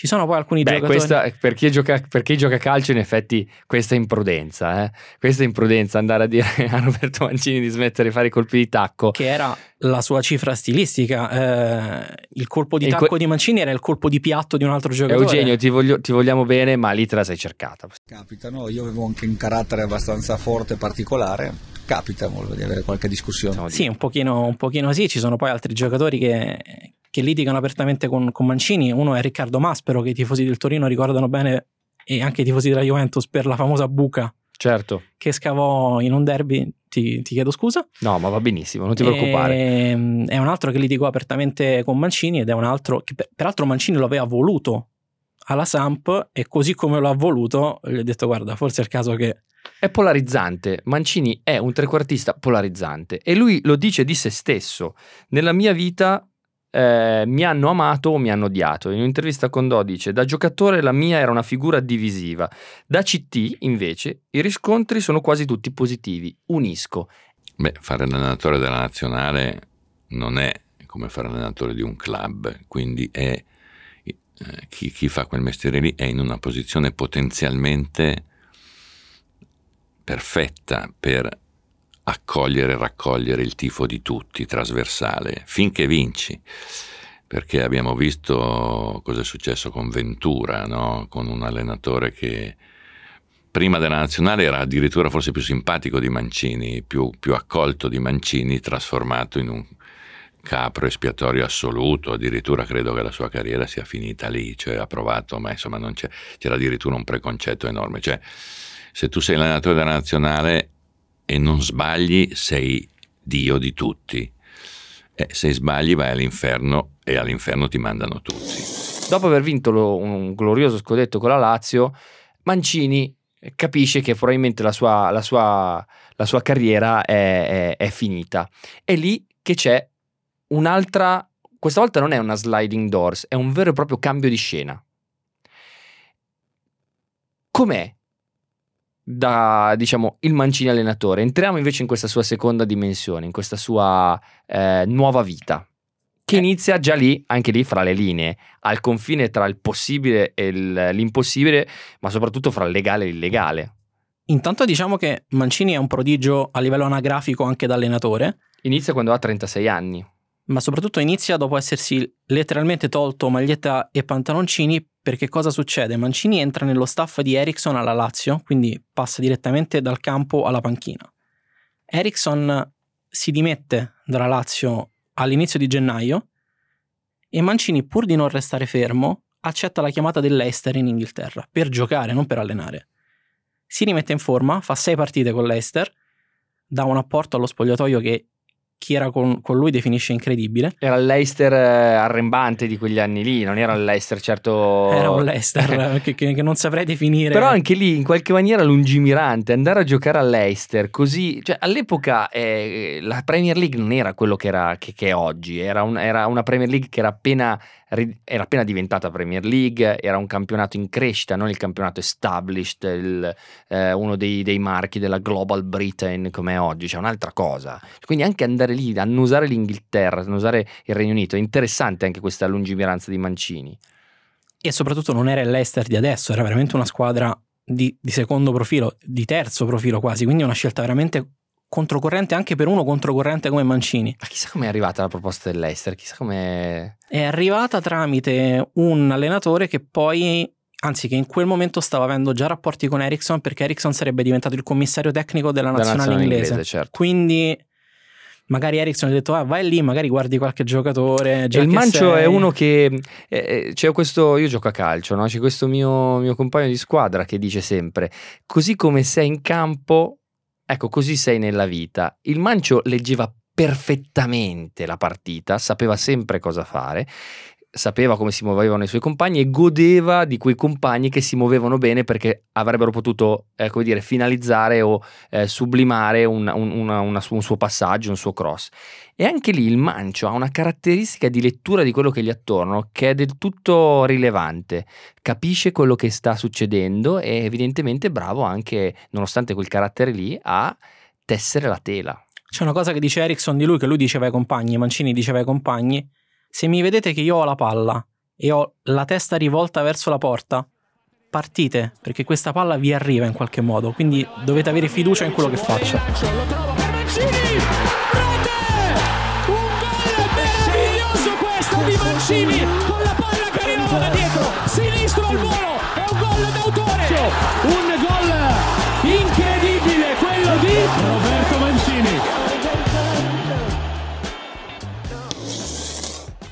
ci sono poi alcuni Beh, giocatori questa, per, chi gioca, per chi gioca a calcio, in effetti, questa è imprudenza. Eh? Questa è imprudenza andare a dire a Roberto Mancini di smettere di fare i colpi di tacco. che era la sua cifra stilistica. Eh, il colpo di tacco que- di Mancini era il colpo di piatto di un altro giocatore. Eugenio, ti, voglio- ti vogliamo bene, ma lì te la sei cercata. Capitano, io avevo anche un carattere abbastanza forte e particolare, capita molto di avere qualche discussione. Sì, un pochino, un pochino sì. Ci sono poi altri giocatori che, che litigano apertamente con, con Mancini. Uno è Riccardo Maspero, che i tifosi del Torino ricordano bene, e anche i tifosi della Juventus per la famosa buca Certo, che scavò in un derby. Ti, ti chiedo scusa. no, ma va benissimo, non ti preoccupare. Ehm, È un altro che litigò apertamente con Mancini ed è un altro che per- peraltro Mancini lo aveva voluto alla Samp e così come lo ha voluto gli ho detto guarda forse è il caso che È polarizzante. Mancini è un trequartista polarizzante e lui lo dice di se stesso. Nella mia vita eh, mi hanno amato o mi hanno odiato. In un'intervista con Do dice: Da giocatore la mia era una figura divisiva. Da CT, invece, i riscontri sono quasi tutti positivi. Unisco. Beh, fare l'allenatore della nazionale non è come fare l'allenatore di un club, quindi è, eh, chi, chi fa quel mestiere lì è in una posizione potenzialmente perfetta per accogliere e raccogliere il tifo di tutti, trasversale, finché vinci. Perché abbiamo visto cosa è successo con Ventura, no? con un allenatore che prima della nazionale era addirittura forse più simpatico di Mancini, più, più accolto di Mancini, trasformato in un capro espiatorio assoluto, addirittura credo che la sua carriera sia finita lì, cioè ha provato, ma insomma c'era addirittura un preconcetto enorme, cioè se tu sei allenatore della nazionale e non sbagli sei Dio di tutti, e se sbagli vai all'inferno e all'inferno ti mandano tutti. Dopo aver vinto lo- un glorioso scudetto con la Lazio, Mancini capisce che probabilmente la sua, la sua- la sua carriera è, è- è finita. È lì che c'è un'altra, questa volta non è una sliding doors, è un vero e proprio cambio di scena. Com'è da, diciamo, il Mancini allenatore? Entriamo invece in questa sua seconda dimensione, in questa sua eh, nuova vita. Che inizia già lì, anche lì fra le linee, al confine tra il possibile e il- l'impossibile, ma soprattutto fra il legale e l'illegale. intanto diciamo che Mancini è un prodigio a livello anagrafico anche da allenatore Inizia quando ha 36 anni. Ma soprattutto inizia dopo essersi letteralmente tolto maglietta e pantaloncini perché cosa succede? Mancini entra nello staff di Ericsson alla Lazio, quindi passa direttamente dal campo alla panchina. Ericsson si dimette dalla Lazio all'inizio di gennaio e Mancini, pur di non restare fermo, accetta la chiamata dell'Eister in Inghilterra per giocare, non per allenare. Si rimette in forma, fa sei partite con l'Eister, dà un apporto allo spogliatoio che chi era con, con, lui definisce incredibile. Era il Leicester eh, arrembante di quegli anni lì, non era il Leicester certo... Era un Leicester che, che, non saprei definire. Però anche lì in qualche maniera lungimirante, andare a giocare all'Eister così... Cioè all'epoca eh, la Premier League non era quello che, era, che, che è oggi, era, un, era, una Premier League che era appena era appena diventata Premier League, era un campionato in crescita, non il campionato established, il, eh, uno dei, dei, marchi della Global Britain come è oggi, c'è cioè un'altra cosa. Quindi anche andare lì, annusare l'Inghilterra, annusare il Regno Unito, è interessante anche questa lungimiranza di Mancini. E soprattutto non era l'Ester di adesso, era veramente una squadra di, di secondo profilo, di terzo profilo quasi, quindi una scelta veramente controcorrente anche per uno controcorrente come Mancini. Ma chissà come è arrivata la proposta dell'Ester, chissà come... È arrivata tramite un allenatore che poi, anzi che in quel momento stava avendo già rapporti con Ericsson perché Ericsson sarebbe diventato il commissario tecnico della nazionale, nazionale inglese. inglese certo. Quindi magari Ericsson ha detto ah, vai lì magari guardi qualche giocatore il Mancio sei... è uno che eh, eh, c'è questo io gioco a calcio no? c'è questo mio, mio compagno di squadra che dice sempre così come sei in campo Ecco, così sei nella vita. Il Mancio leggeva perfettamente la partita, sapeva sempre cosa fare, sapeva come si muovevano i suoi compagni e godeva di quei compagni che si muovevano bene perché avrebbero potuto, eh, come dire, finalizzare o eh, sublimare un, un, una, una, un suo passaggio, un suo cross. E anche lì il Mancio ha una caratteristica di lettura di quello che gli attorno che è del tutto rilevante. Capisce quello che sta succedendo e evidentemente è bravo anche, nonostante quel carattere lì, a tessere la tela. C'è una cosa che dice Ericsson di lui, che lui diceva ai compagni, Mancini diceva ai compagni, se mi vedete che io ho la palla e ho la testa rivolta verso la porta, partite, perché questa palla vi arriva in qualche modo, quindi dovete avere fiducia in quello che faccio. di Mancini con la palla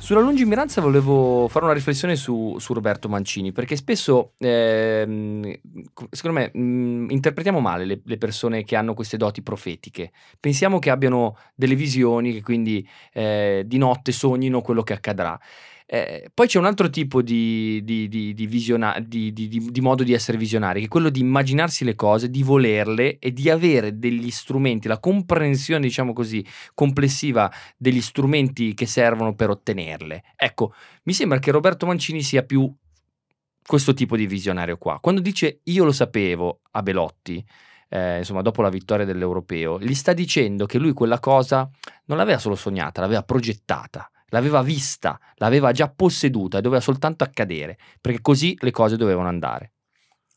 Sulla lungimiranza volevo fare una riflessione su, su Roberto Mancini, perché spesso, ehm, secondo me, mh, interpretiamo male le, le, persone che hanno queste doti profetiche. Pensiamo che abbiano delle visioni, che quindi eh, di notte sognino quello che accadrà. Eh, poi c'è un altro tipo di, di, di, visiona- di, modo di essere visionari, che è quello di immaginarsi le cose, di volerle e di avere degli strumenti, la comprensione, diciamo così, complessiva degli strumenti che servono per ottenerle. Ecco, mi sembra che Roberto Mancini sia più questo tipo di visionario qua. Quando dice io lo sapevo a Belotti, eh, insomma, dopo la vittoria dell'Europeo, gli sta dicendo che lui quella cosa non l'aveva solo sognata, l'aveva progettata l'aveva vista, l'aveva già posseduta e doveva soltanto accadere, perché così le cose dovevano andare.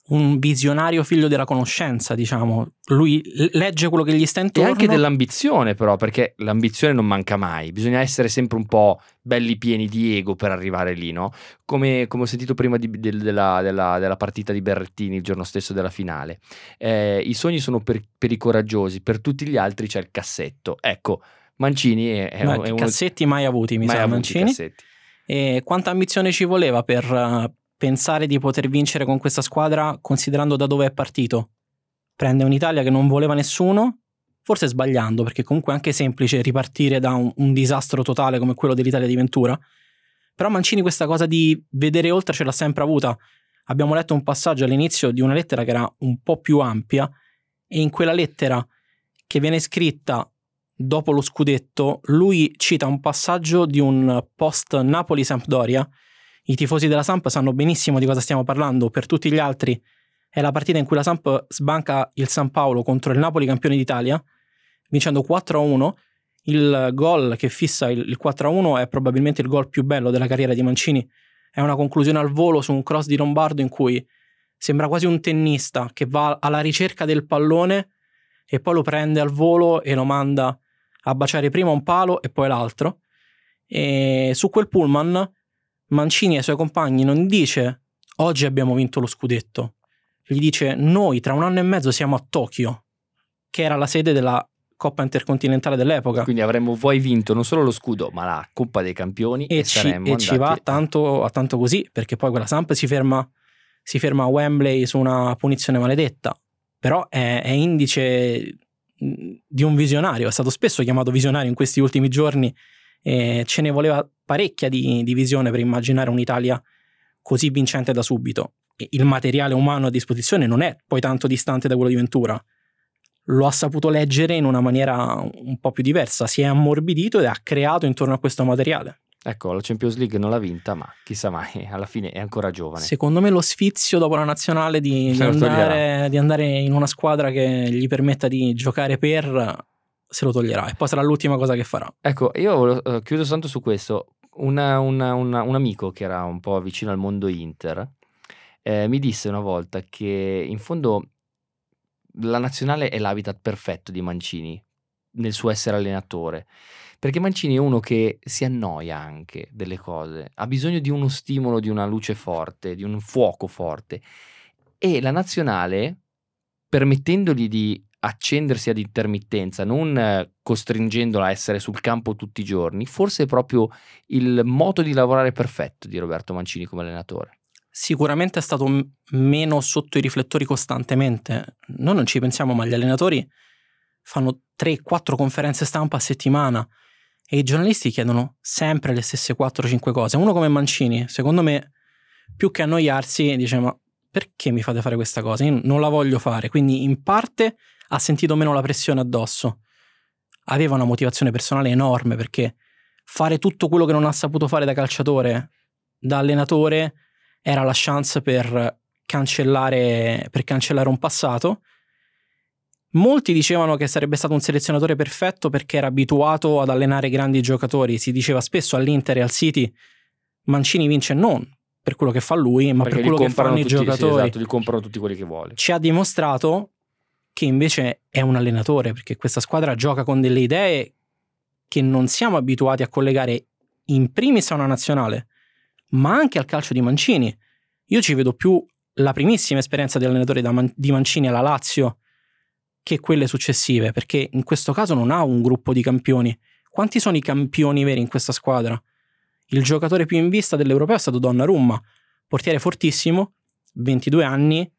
Un visionario figlio della conoscenza, diciamo. Lui legge quello che gli sta intorno. E anche dell'ambizione, però, perché l'ambizione non manca mai. Bisogna essere sempre un po' belli pieni di ego per arrivare lì, no? Come, come ho sentito prima di, de, della, della, della, partita di Berrettini il giorno stesso della finale. Eh, I sogni sono per, per i coraggiosi, per tutti gli altri c'è il cassetto. Ecco, Mancini è, è, no, è uno... cassetti mai avuti, mi mai sa, Mancini. Cassetti. E quanta ambizione ci voleva per uh, pensare di poter vincere con questa squadra considerando da dove è partito? Prende un'Italia che non voleva nessuno, forse sbagliando, perché comunque è anche semplice ripartire da un, un disastro totale come quello dell'Italia di Ventura. Però Mancini questa cosa di vedere oltre ce l'ha sempre avuta. Abbiamo letto un passaggio all'inizio di una lettera che era un po' più ampia e in quella lettera che viene scritta dopo lo scudetto, lui cita un passaggio di un post Napoli-Sampdoria. I tifosi della Samp sanno benissimo di cosa stiamo parlando, per tutti gli altri è la partita in cui la Samp sbanca il San Paolo contro il Napoli campione d'Italia, vincendo 4-1. Il gol che fissa il 4-1 è probabilmente il gol più bello della carriera di Mancini. È una conclusione al volo su un cross di Lombardo in cui sembra quasi un tennista che va alla ricerca del pallone e poi lo prende al volo e lo manda a baciare prima un palo e poi l'altro. E su quel pullman Mancini ai suoi compagni non dice oggi abbiamo vinto lo scudetto, gli dice noi tra un anno e mezzo siamo a Tokyo, che era la sede della Coppa Intercontinentale dell'epoca. Quindi avremmo poi vinto non solo lo scudo, ma la Coppa dei Campioni e, e, ci, e ci va andati- tanto, a tanto così, perché poi quella Samp si ferma, si ferma a Wembley su una punizione maledetta, però è, è indice di un visionario, è stato spesso chiamato visionario in questi ultimi giorni e ce ne voleva parecchia di, di visione per immaginare un'Italia così vincente da subito. E il materiale umano a disposizione non è poi tanto distante da quello di Ventura. Lo ha saputo leggere in una maniera un po' più diversa, si è ammorbidito ed ha creato intorno a questo materiale. Ecco, la Champions League non l'ha vinta, ma chissà mai, alla fine è ancora giovane. Secondo me lo sfizio dopo la nazionale di, di andare, di andare in una squadra che gli permetta di giocare per se lo toglierà e poi sarà l'ultima cosa che farà. Ecco, io eh, chiudo tanto su questo. Una- una- una- un amico che era un po' vicino al mondo Inter eh, mi disse una volta che in fondo la nazionale è l'habitat perfetto di Mancini nel suo essere allenatore. Perché Mancini è uno che si annoia anche delle cose, ha bisogno di uno stimolo, di una luce forte, di un fuoco forte. E la nazionale, permettendogli di accendersi ad intermittenza, non costringendola a essere sul campo tutti i giorni, forse è proprio il modo di lavorare perfetto di Roberto Mancini come allenatore. Sicuramente è stato m- meno sotto i riflettori costantemente. Noi non ci pensiamo, ma gli allenatori fanno 3-4 conferenze stampa a settimana e i giornalisti chiedono sempre le stesse 4-5 cose. Uno come Mancini, secondo me, più che annoiarsi, dice ma perché mi fate fare questa cosa? Io non la voglio fare. Quindi in parte ha sentito meno la pressione addosso. Aveva una motivazione personale enorme perché fare tutto quello che non ha saputo fare da calciatore, da allenatore, era la chance per cancellare, per cancellare un passato. Molti dicevano che sarebbe stato un selezionatore perfetto perché era abituato ad allenare grandi giocatori. Si diceva spesso all'Inter e al City Mancini vince non per quello che fa lui, ma Perché per quello che fanno i tutti- sì, giocatori. esatto, gli comprano tutti quelli che vuole. Ci ha dimostrato che invece è un allenatore perché questa squadra gioca con delle idee che non siamo abituati a collegare in primis a una nazionale, ma anche al calcio di Mancini. Io ci vedo più la primissima esperienza di allenatore Man- di Mancini alla Lazio che quelle successive, perché in questo caso non ha un gruppo di campioni. Quanti sono i campioni veri in questa squadra? Il giocatore più in vista dell'Europeo è stato Donnarumma, portiere fortissimo, 22 anni,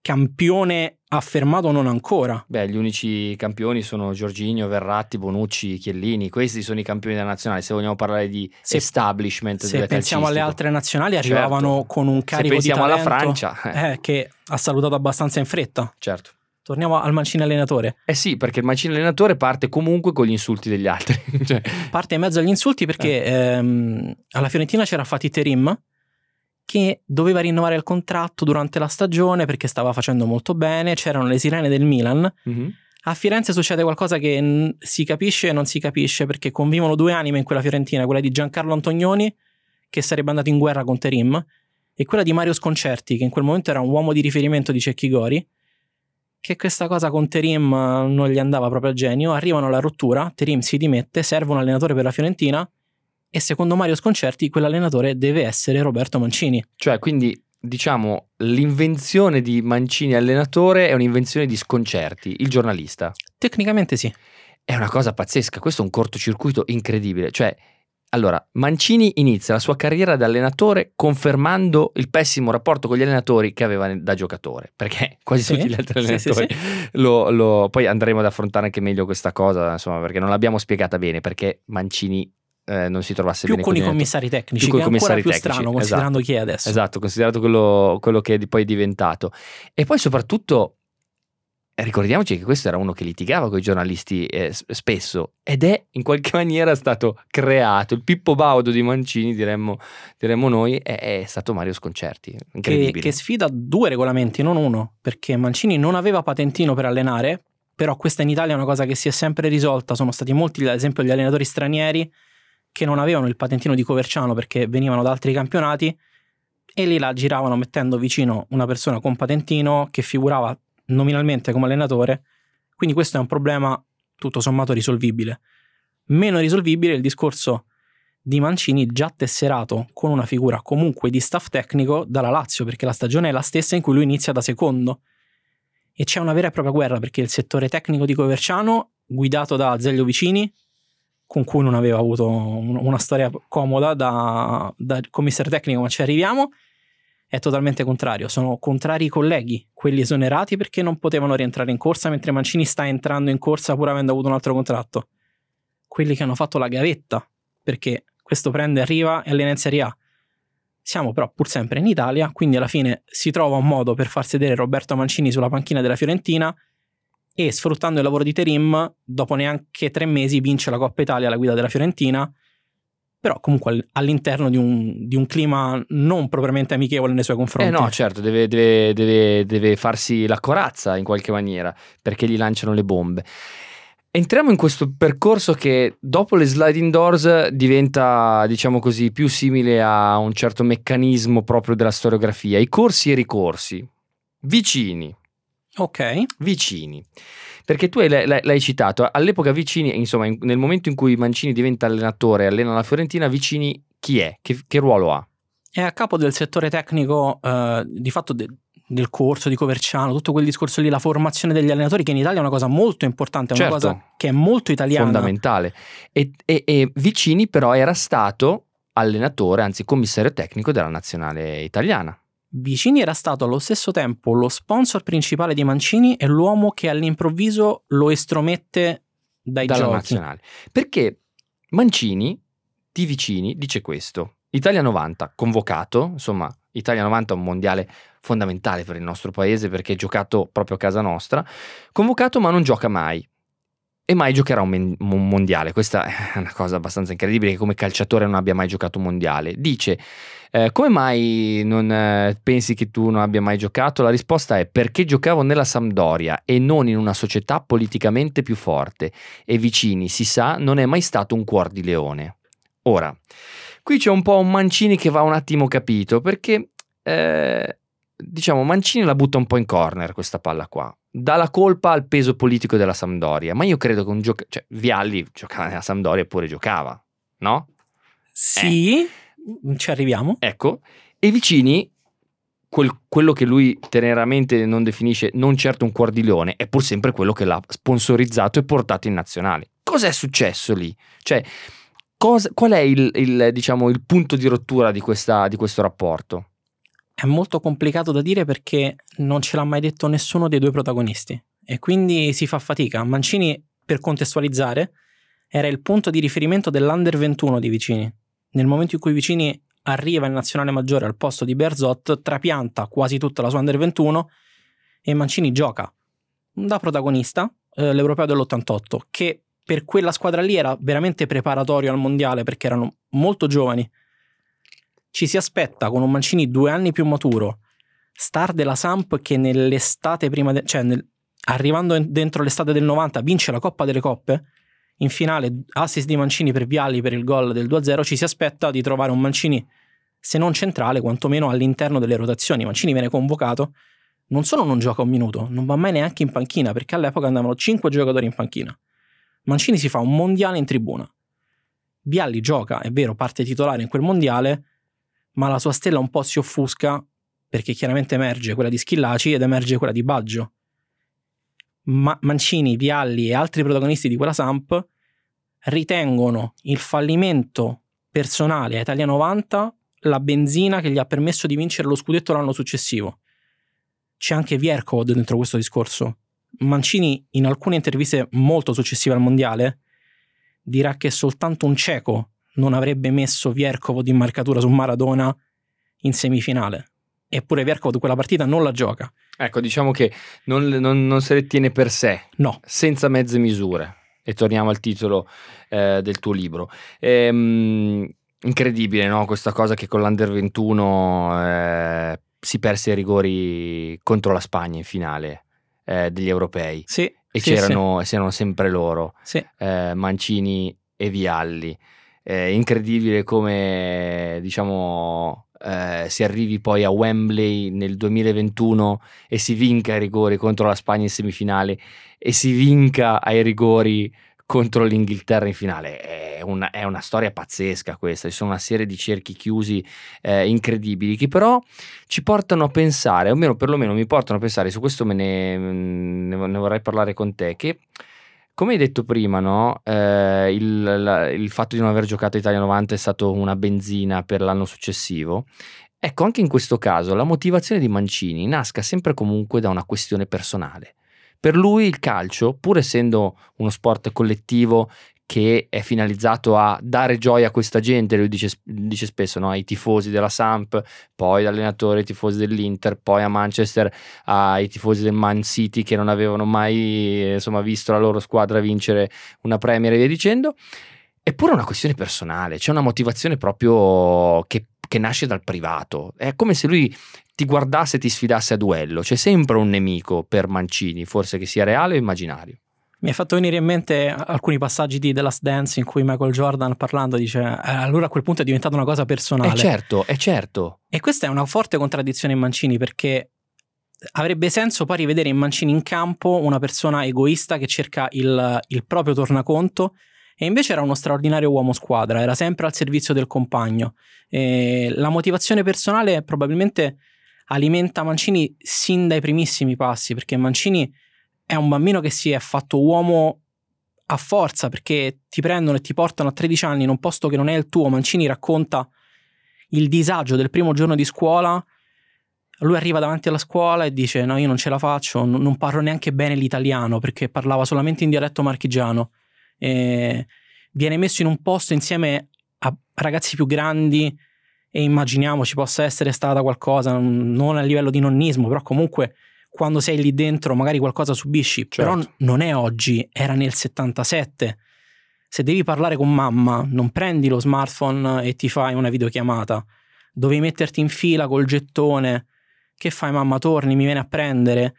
campione affermato non ancora. Beh, gli unici campioni sono Giorginio, Verratti, Bonucci, Chiellini. Questi sono i campioni della nazionale. Se vogliamo parlare di Se- establishment Se pensiamo alle altre nazionali arrivavano Certo. con un carico di pensiamo alla talento Francia, eh, eh, che ha salutato abbastanza in fretta. certo. Torniamo al Mancini allenatore. Eh sì, perché il Mancini allenatore parte comunque con gli insulti degli altri. Cioè, Parte in mezzo agli insulti perché Eh. ehm, alla Fiorentina c'era Fatih Terim che doveva rinnovare il contratto durante la stagione perché stava facendo molto bene, c'erano le sirene del Milan. mhm. A Firenze succede qualcosa che mm, si capisce e non si capisce perché convivono due anime in quella Fiorentina, quella di Giancarlo Antonioni che sarebbe andato in guerra con Terim e quella di Mario Sconcerti che in quel momento era un uomo di riferimento di Cecchi Gori che questa cosa con Terim eh, non gli andava proprio a genio, arrivano alla rottura, Terim si dimette, serve un allenatore per la Fiorentina e secondo Mario Sconcerti quell'allenatore deve essere Roberto Mancini. Cioè, quindi diciamo l'invenzione di Mancini allenatore è un'invenzione di Sconcerti, il giornalista. Tecnicamente sì. È una cosa pazzesca, questo è un cortocircuito incredibile. Cioè, allora, Mancini inizia la sua carriera da allenatore confermando il pessimo rapporto con gli allenatori che aveva da giocatore, perché quasi Sì, tutti gli altri sì, sì, allenatori lo- lo- poi andremo ad affrontare anche meglio questa cosa, insomma, perché non l'abbiamo spiegata bene, perché Mancini eh, non si trovasse Più bene con i allenatori. commissari tecnici, Più è ancora commissari più tecnici, strano considerando esatto. chi è adesso. Esatto, considerato quello, quello che poi è diventato. E poi soprattutto ricordiamoci che questo era uno che litigava con i giornalisti eh, spesso ed è in qualche maniera stato creato. Il Pippo Baudo di Mancini, diremmo, diremmo noi, è, è stato Mario Sconcerti. che, che sfida due regolamenti, non uno, perché Mancini non aveva patentino per allenare, però questa in Italia è una cosa che si è sempre risolta, sono stati molti, ad esempio, gli allenatori stranieri che non avevano il patentino di Coverciano perché venivano da altri campionati e lì la giravano mettendo vicino una persona con patentino che figurava nominalmente come allenatore, quindi questo è un problema tutto sommato risolvibile. Meno risolvibile è il discorso di Mancini già tesserato con una figura comunque di staff tecnico dalla Lazio, perché la stagione è la stessa in cui lui inizia da secondo. E c'è una vera e propria guerra perché il settore tecnico di Coverciano, guidato da Azeglio Vicini, con cui non aveva avuto una storia comoda da, da commissario tecnico, ma ci arriviamo, è totalmente contrario. Sono contrari i colleghi, quelli esonerati perché non potevano rientrare in corsa, mentre Mancini sta entrando in corsa pur avendo avuto un altro contratto. Quelli che hanno fatto la gavetta, perché questo prende, arriva e allena in Serie A. Siamo però pur sempre in Italia, quindi alla fine si trova un modo per far sedere Roberto Mancini sulla panchina della Fiorentina e sfruttando il lavoro di Terim, dopo neanche tre mesi vince la Coppa Italia alla guida della Fiorentina, però comunque all'interno di un, di un clima non propriamente amichevole nei suoi confronti. Eh no, certo, deve, deve, deve, deve farsi la corazza in qualche maniera, perché gli lanciano le bombe. Entriamo in questo percorso che dopo le sliding doors diventa, diciamo così, più simile a un certo meccanismo proprio della storiografia, i corsi e i ricorsi, vicini, Ok. Vicini. Perché tu l'hai, l'hai citato, all'epoca Vicini, insomma, in- nel momento in cui Mancini diventa allenatore e allena la Fiorentina, Vicini chi è? Che, che ruolo ha? È a capo del settore tecnico, eh, di fatto de- del corso di Coverciano, tutto quel discorso lì, la formazione degli allenatori, che in Italia è una cosa molto importante, è Certo. una cosa che è molto italiana. Fondamentale. E, e- e Vicini però era stato allenatore, anzi commissario tecnico della nazionale italiana. Vicini era stato allo stesso tempo lo sponsor principale di Mancini e l'uomo che all'improvviso lo estromette dai dalla giochi. nazionale. Perché Mancini di Vicini dice questo. Italia 90, convocato, insomma, Italia 90 è un mondiale fondamentale per il nostro paese perché è giocato proprio a casa nostra, convocato ma non gioca mai. E mai giocherà un, mondiale. Questa è una cosa abbastanza incredibile che come calciatore non abbia mai giocato un mondiale. Dice, eh, come mai non eh, pensi che tu non abbia mai giocato? La risposta è perché giocavo nella Sampdoria e non in una società politicamente più forte. E Vicini, si sa, non è mai stato un cuor di leone. Ora, qui c'è un po' un Mancini che va un attimo capito perché, eh, diciamo, Mancini la butta un po' in corner questa palla qua. Dà la colpa al peso politico della Sampdoria, ma io credo che un giocatore, cioè Vialli giocava nella Sampdoria eppure giocava, no? Sì, ci arriviamo. Ecco, e Vicini, quel- quello che lui teneramente non definisce non certo un cuor di leone, è pur sempre quello che l'ha sponsorizzato e portato in nazionale. Cos'è successo lì? Cioè, cosa- qual è il, il, diciamo, il punto di rottura di, questa- di questo rapporto? È molto complicato da dire perché non ce l'ha mai detto nessuno dei due protagonisti e quindi si fa fatica. Mancini, per contestualizzare, era il punto di riferimento dell'Under 21 di Vicini. Nel momento in cui Vicini arriva in nazionale maggiore al posto di Berzot, trapianta quasi tutta la sua Under 21 e Mancini gioca da protagonista eh, l'Europeo dell'88, che per quella squadra lì era veramente preparatorio al mondiale perché erano molto giovani. Ci si aspetta con un Mancini due anni più maturo, star della Samp che nell'estate prima, de- cioè nel- arrivando dentro l'estate del 90 vince la Coppa delle Coppe, in finale assist di Mancini per Vialli per il gol del 2-0, ci si aspetta di trovare un Mancini se non centrale, quantomeno all'interno delle rotazioni. Mancini viene convocato, non solo non gioca un minuto, non va mai neanche in panchina, perché all'epoca andavano 5 giocatori in panchina. Mancini si fa un mondiale in tribuna. Vialli gioca, è vero, parte titolare in quel mondiale, ma la sua stella un po' si offusca perché chiaramente emerge quella di Schillaci ed emerge quella di Baggio. Ma- Mancini, Vialli e altri protagonisti di quella Samp ritengono il fallimento personale a Italia 90 la benzina che gli ha permesso di vincere lo scudetto l'anno successivo. C'è anche Vierkov dentro questo discorso. Mancini, in alcune interviste molto successive al mondiale, dirà che soltanto un cieco non avrebbe messo Vierkov in marcatura su Maradona in semifinale. Eppure Vierkov quella partita non la gioca. Ecco, diciamo che non, non- non se le tiene per sé, No, senza mezze misure. E torniamo al titolo eh, del tuo libro. Ehm, incredibile, no? Questa cosa che con l'Under 21 eh, si perse ai rigori contro la Spagna in finale eh, degli europei. sì. E sì, c'erano, c'erano sempre loro, Sì, sì. eh, Mancini e Vialli. È incredibile come, diciamo, eh, si arrivi poi a Wembley nel 2021 e si vinca ai rigori contro la Spagna in semifinale e si vinca ai rigori contro l'Inghilterra in finale. È una, è una, storia pazzesca questa, ci sono una serie di cerchi chiusi eh, incredibili che però ci portano a pensare, o almeno perlomeno mi portano a pensare, su questo me ne, ne vorrei parlare con te, che come hai detto prima, no? eh, il, la, il, fatto di non aver giocato Italia 90 è stato una benzina per l'anno successivo. Ecco, anche in questo caso la motivazione di Mancini nasca sempre comunque da una questione personale. Per lui il calcio, pur essendo uno sport collettivo che è finalizzato a dare gioia a questa gente, lui dice, dice spesso no? ai tifosi della Samp, poi all'allenatore ai tifosi dell'Inter, poi a Manchester ai tifosi del Man City che non avevano mai insomma, visto la loro squadra vincere una Premier e via dicendo. Eppure è una questione personale, c'è una motivazione proprio che, che nasce dal privato. È come se lui ti guardasse e ti sfidasse a duello. C'è sempre un nemico per Mancini, forse che sia reale o immaginario. Mi ha fatto venire in mente alcuni passaggi di The Last Dance in cui Michael Jordan parlando dice eh, allora a quel punto è diventata una cosa personale. È certo, è certo. E questa è una forte contraddizione in Mancini perché avrebbe senso poi rivedere in Mancini in campo una persona egoista che cerca il, il proprio tornaconto e invece era uno straordinario uomo squadra, era sempre al servizio del compagno. E la motivazione personale probabilmente alimenta Mancini sin dai primissimi passi perché Mancini è un bambino che si è fatto uomo a forza perché ti prendono e ti portano a 13 anni in un posto che non è il tuo. Mancini racconta il disagio del primo giorno di scuola. Lui arriva davanti alla scuola e dice: No, io non ce la faccio, non parlo neanche bene l'italiano perché parlava solamente in dialetto marchigiano. E viene messo in un posto insieme a ragazzi più grandi e immaginiamo ci possa essere stata qualcosa, non a livello di nonnismo, però comunque quando sei lì dentro magari qualcosa subisci, certo. però non è oggi, era nel 77. Se devi parlare con mamma, non prendi lo smartphone e ti fai una videochiamata. Dovevi metterti in fila col gettone. Che fai mamma? Torni, mi viene a prendere.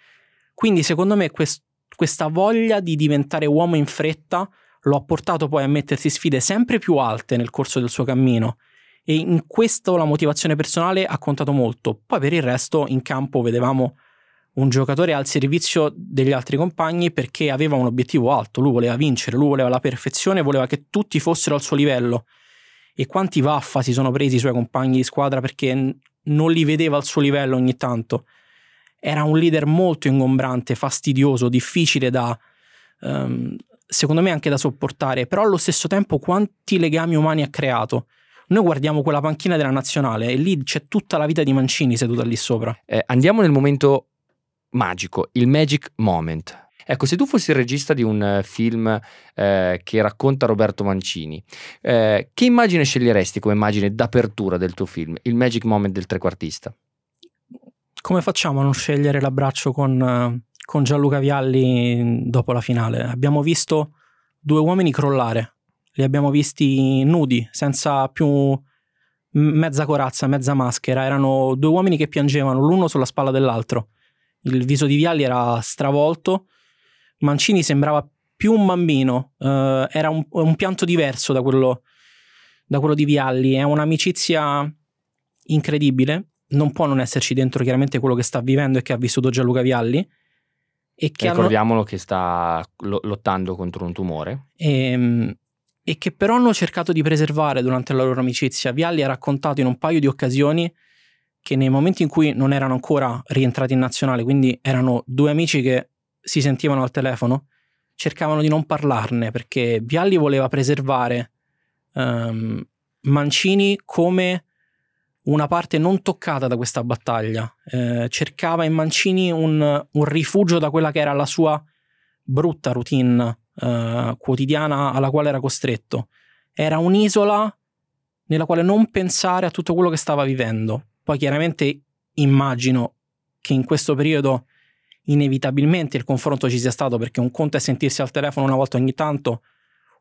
Quindi secondo me quest- questa voglia di diventare uomo in fretta lo ha portato poi a mettersi sfide sempre più alte nel corso del suo cammino. E in questo la motivazione personale ha contato molto. Poi per il resto in campo vedevamo un giocatore al servizio degli altri compagni perché aveva un obiettivo alto, lui voleva vincere, lui voleva la perfezione, voleva che tutti fossero al suo livello. E quanti vaffa si sono presi i suoi compagni di squadra perché non li vedeva al suo livello ogni tanto. Era un leader molto ingombrante, fastidioso, difficile da, um, secondo me anche da sopportare, però allo stesso tempo quanti legami umani ha creato. Noi guardiamo quella panchina della nazionale e lì c'è tutta la vita di Mancini seduta lì sopra. Eh, andiamo nel momento magico, il magic moment. Ecco, se tu fossi il regista di un eh, film eh, che racconta Roberto Mancini, eh, che immagine sceglieresti come immagine d'apertura del tuo film, il magic moment del trequartista? Come facciamo a non scegliere l'abbraccio con, eh, con Gianluca Vialli dopo la finale? Abbiamo visto due uomini crollare, li abbiamo visti nudi, senza più mezza corazza, mezza maschera, erano due uomini che piangevano l'uno sulla spalla dell'altro il viso di Vialli era stravolto, Mancini sembrava più un bambino, uh, era un, un, pianto diverso da quello, da quello di Vialli, è un'amicizia incredibile, non può non esserci dentro chiaramente quello che sta vivendo e che ha vissuto Gianluca Vialli. E che Ricordiamolo hanno... che sta lottando contro un tumore. E, ehm, e che però hanno cercato di preservare durante la loro amicizia. Vialli ha raccontato in un paio di occasioni che nei momenti in cui non erano ancora rientrati in nazionale, quindi erano due amici che si sentivano al telefono, cercavano di non parlarne perché Vialli voleva preservare um, Mancini come una parte non toccata da questa battaglia. Eh, cercava in Mancini un, un, rifugio da quella che era la sua brutta routine eh, quotidiana alla quale era costretto. Era un'isola nella quale non pensare a tutto quello che stava vivendo. Poi chiaramente immagino che in questo periodo inevitabilmente il confronto ci sia stato perché un conto è sentirsi al telefono una volta ogni tanto,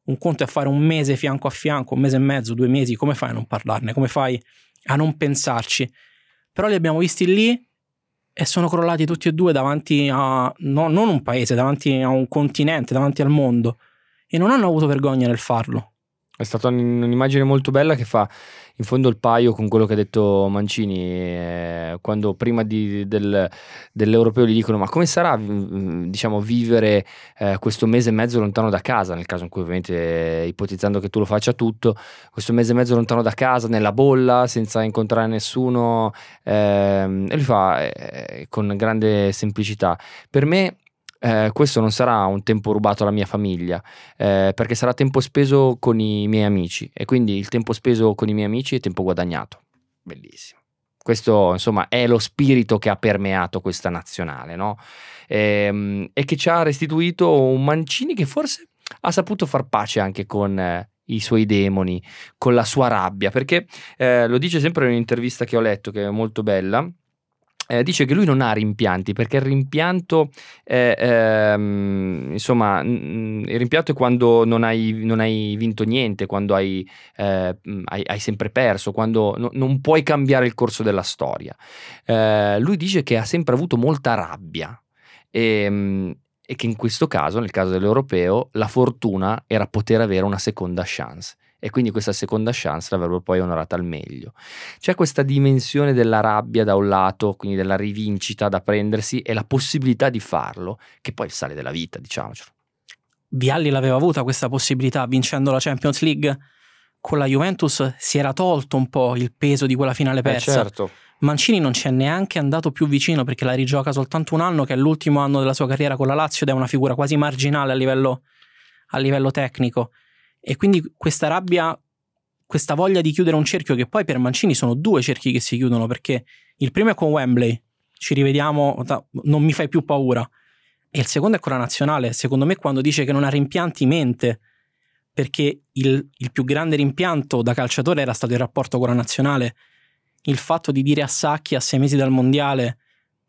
un conto è fare un mese fianco a fianco, un mese e mezzo, due mesi, come fai a non parlarne? Come fai a non pensarci? Però li abbiamo visti lì e sono crollati tutti e due davanti a no, non un paese, davanti a un continente, davanti al mondo e non hanno avuto vergogna nel farlo. È stata un- un'immagine molto bella che fa in fondo il paio con quello che ha detto Mancini eh, quando prima di- del- dell'Europeo gli dicono ma come sarà mm, diciamo vivere eh, questo mese e mezzo lontano da casa? Nel caso in cui ovviamente eh, ipotizzando che tu lo faccia tutto questo mese e mezzo lontano da casa nella bolla senza incontrare nessuno ehm, e lui fa eh, con grande semplicità. Per me eh, questo non sarà un tempo rubato alla mia famiglia, eh, perché sarà tempo speso con i miei amici e quindi il tempo speso con i miei amici è tempo guadagnato. Bellissimo. Questo insomma è lo spirito che ha permeato questa nazionale, no? Ehm, e che ci ha restituito un Mancini che forse ha saputo far pace anche con eh, i suoi demoni, con la sua rabbia, perché eh, lo dice sempre in un'intervista che ho letto, che è molto bella. Eh, dice che lui non ha rimpianti perché il rimpianto è, ehm, insomma mm, il rimpianto è quando non hai, non hai vinto niente quando hai, eh, hai- hai sempre perso quando no- non puoi cambiare il corso della storia Eh, lui dice che ha sempre avuto molta rabbia e, mm, e che in questo caso, nel caso dell'europeo, la fortuna era poter avere una seconda chance. E quindi questa seconda chance l'avrebbero poi onorata al meglio. C'è questa dimensione della rabbia da un lato, quindi della rivincita da prendersi e la possibilità di farlo, che poi sale della vita, diciamocelo. Vialli l'aveva avuta questa possibilità vincendo la Champions League. Con la Juventus si era tolto un po' il peso di quella finale persa. certo. Mancini non ci è neanche andato più vicino perché la rigioca soltanto un anno, che è l'ultimo anno della sua carriera con la Lazio ed è una figura quasi marginale a livello, a livello tecnico. E quindi questa rabbia, questa voglia di chiudere un cerchio, che poi per Mancini sono due cerchi che si chiudono, perché il primo è con Wembley, ci rivediamo, non mi fai più paura. E il secondo è con la nazionale. Secondo me, quando dice che non ha rimpianti, mente. Perché il, il più grande rimpianto da calciatore era stato il rapporto con la nazionale. Il fatto di dire a Sacchi a sei mesi dal mondiale,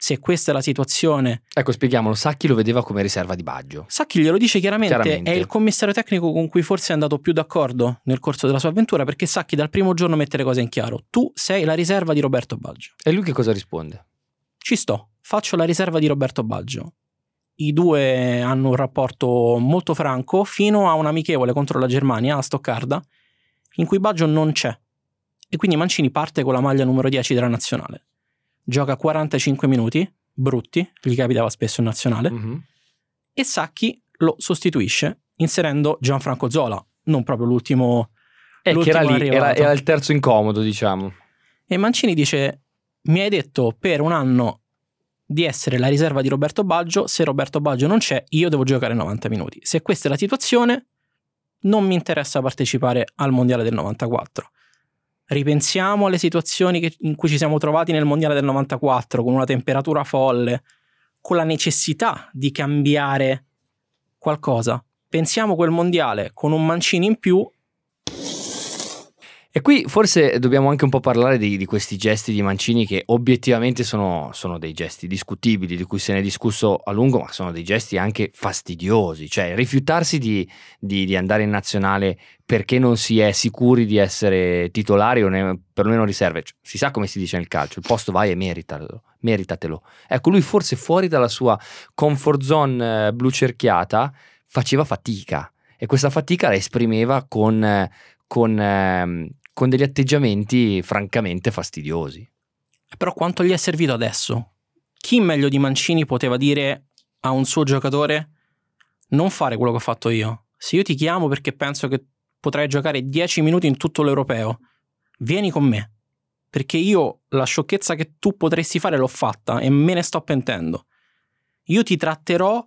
se questa è la situazione, Ecco, spieghiamolo, Sacchi lo vedeva come riserva di Baggio. Sacchi glielo dice chiaramente, Chiaramente. è il commissario tecnico con cui forse è andato più d'accordo nel corso della sua avventura, perché Sacchi dal primo giorno mette le cose in chiaro. Tu sei la riserva di Roberto Baggio. E lui che cosa risponde? Ci sto, faccio la riserva di Roberto Baggio. I due hanno un rapporto molto franco fino a un amichevole contro la Germania a Stoccarda, in cui Baggio non c'è. E quindi Mancini parte con la maglia numero 10 della nazionale. Gioca 45 minuti, brutti, gli capitava spesso in nazionale, Mhm. e Sacchi lo sostituisce inserendo Gianfranco Zola, non proprio l'ultimo. Eh, che era l'ultimo lì, era, era il terzo incomodo, diciamo. E Mancini dice: Mi hai detto per un anno di essere la riserva di Roberto Baggio. Se Roberto Baggio non c'è, io devo giocare 90 minuti. Se questa è la situazione, non mi interessa partecipare al mondiale del 94. Ripensiamo alle situazioni che- in cui ci siamo trovati nel mondiale del 94, con una temperatura folle, con la necessità di cambiare qualcosa. Pensiamo quel mondiale con un Mancini in più E qui forse dobbiamo anche un po' parlare di, di questi gesti di Mancini che obiettivamente sono, sono dei gesti discutibili, di cui se ne è discusso a lungo, ma sono dei gesti anche fastidiosi. Cioè rifiutarsi di, di- di andare in nazionale perché non si è sicuri di essere titolari o ne- perlomeno riserve. Cioè, si sa come si dice nel calcio, il posto vai e meritalo, meritatelo. Ecco, lui forse fuori dalla sua comfort zone eh, blu cerchiata faceva fatica e questa fatica la esprimeva con... eh, con, ehm, con degli atteggiamenti francamente fastidiosi. Però quanto gli è servito adesso? Chi meglio di Mancini poteva dire a un suo giocatore non fare quello che ho fatto io? Se io ti chiamo perché penso che potrai giocare 10 minuti in tutto l'europeo, vieni con me. Perché io la sciocchezza che tu potresti fare l'ho fatta e me ne sto pentendo. Io ti tratterò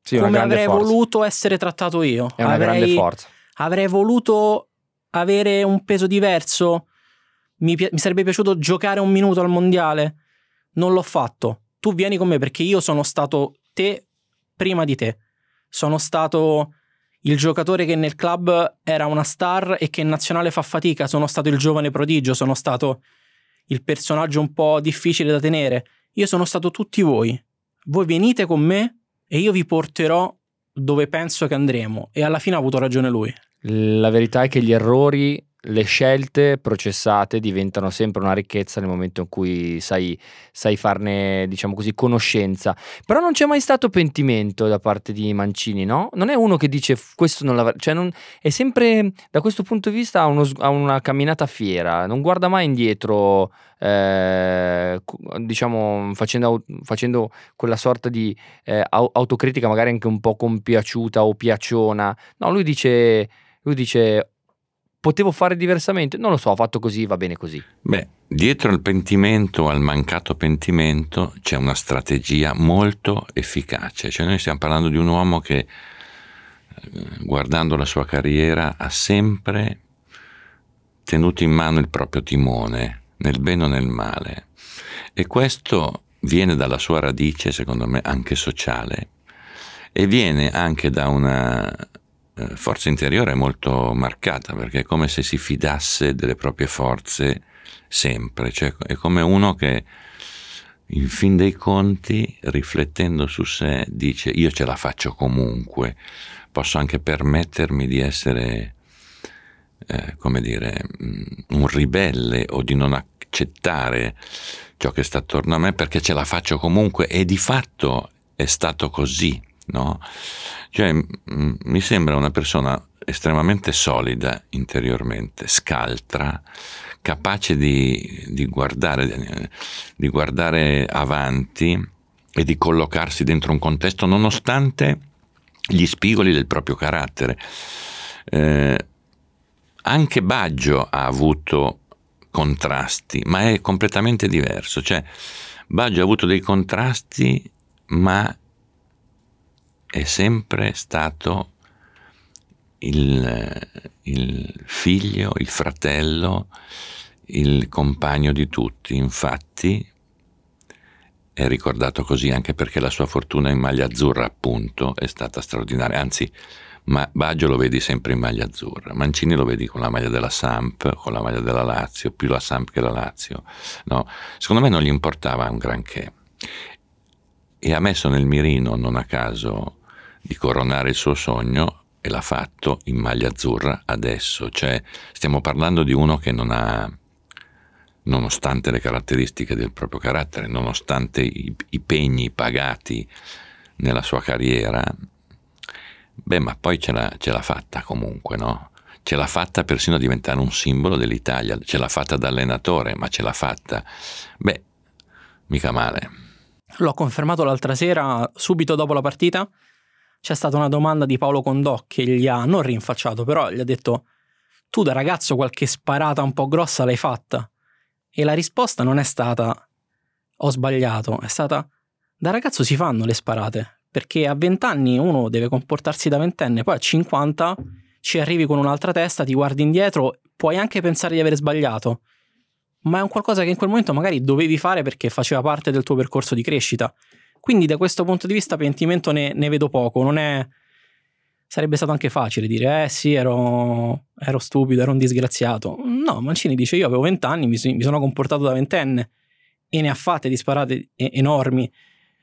Sì, come avrei forza. voluto essere trattato io. È una avrei, grande forza. avrei voluto avere un peso diverso. Mi, pi- mi sarebbe piaciuto giocare un minuto al mondiale. Non l'ho fatto. Tu vieni con me perché io sono stato te prima di te. Sono stato il giocatore che nel club era una star e che in nazionale fa fatica. Sono stato il giovane prodigio. Sono stato il personaggio un po' difficile da tenere. Io sono stato tutti voi. Voi venite con me e io vi porterò dove penso che andremo. E alla fine ha avuto ragione lui. La verità è che gli errori le scelte processate diventano sempre una ricchezza nel momento in cui sai, sai farne, diciamo così, conoscenza. Però non c'è mai stato pentimento da parte di Mancini, no? Non è uno che dice questo non l'avrà, cioè non, è sempre da questo punto di vista ha, uno, ha una camminata fiera, non guarda mai indietro, eh, diciamo facendo, facendo, quella sorta di eh, autocritica magari anche un po' compiaciuta o piaciona. No, lui dice, lui dice Potevo fare diversamente? Non lo so, ho fatto così, va bene così. Beh, dietro al pentimento, al mancato pentimento, c'è una strategia molto efficace. Cioè noi stiamo parlando di un uomo che, eh, guardando la sua carriera, ha sempre tenuto in mano il proprio timone, nel bene o nel male. E questo viene dalla sua radice, secondo me, anche sociale, e viene anche da una forza interiore molto marcata perché è come se si fidasse delle proprie forze sempre, cioè è come uno che in fin dei conti, riflettendo su sé, dice io ce la faccio comunque, posso anche permettermi di essere, eh, come dire, mm, un ribelle o di non accettare ciò che sta attorno a me perché ce la faccio comunque e di fatto è stato così no? Cioè, mi sembra una persona estremamente solida interiormente, scaltra, capace di, di, guardare, di guardare avanti e di collocarsi dentro un contesto nonostante gli spigoli del proprio carattere. Eh, anche Baggio ha avuto contrasti, ma è completamente diverso. Cioè, Baggio ha avuto dei contrasti, ma è sempre stato il, il figlio, il fratello, il compagno di tutti. Infatti è ricordato così anche perché la sua fortuna in maglia azzurra, appunto, è stata straordinaria. Anzi, ma Baggio lo vedi sempre in maglia azzurra, Mancini lo vedi con la maglia della Samp, con la maglia della Lazio, più la Samp che la Lazio. No, secondo me non gli importava un granché e ha messo nel mirino, non a caso, di coronare il suo sogno e l'ha fatto in maglia azzurra adesso. Cioè, stiamo parlando di uno che non ha, nonostante le caratteristiche del proprio carattere, nonostante i, i pegni pagati nella sua carriera, beh, ma poi ce l'ha, ce l'ha fatta comunque, no? Ce l'ha fatta persino a diventare un simbolo dell'Italia, ce l'ha fatta da allenatore, ma ce l'ha fatta. Beh, mica male. L'ho confermato l'altra sera, subito dopo la partita. C'è stata una domanda di Paolo Condò che gli ha non rinfacciato, però gli ha detto: Tu da ragazzo qualche sparata un po' grossa l'hai fatta? E la risposta non è stata: Ho sbagliato, è stata: Da ragazzo si fanno le sparate, perché a 20 anni uno deve comportarsi da ventenne, poi a 50 ci arrivi con un'altra testa, ti guardi indietro, puoi anche pensare di aver sbagliato ma è un qualcosa che in quel momento magari dovevi fare perché faceva parte del tuo percorso di crescita. Quindi da questo punto di vista pentimento ne, ne vedo poco, non è... Sarebbe stato anche facile dire, eh sì, ero, ero stupido, ero un disgraziato. No, Mancini dice, io avevo vent'anni, mi, mi sono comportato da ventenne e ne ha fatte di sparate enormi.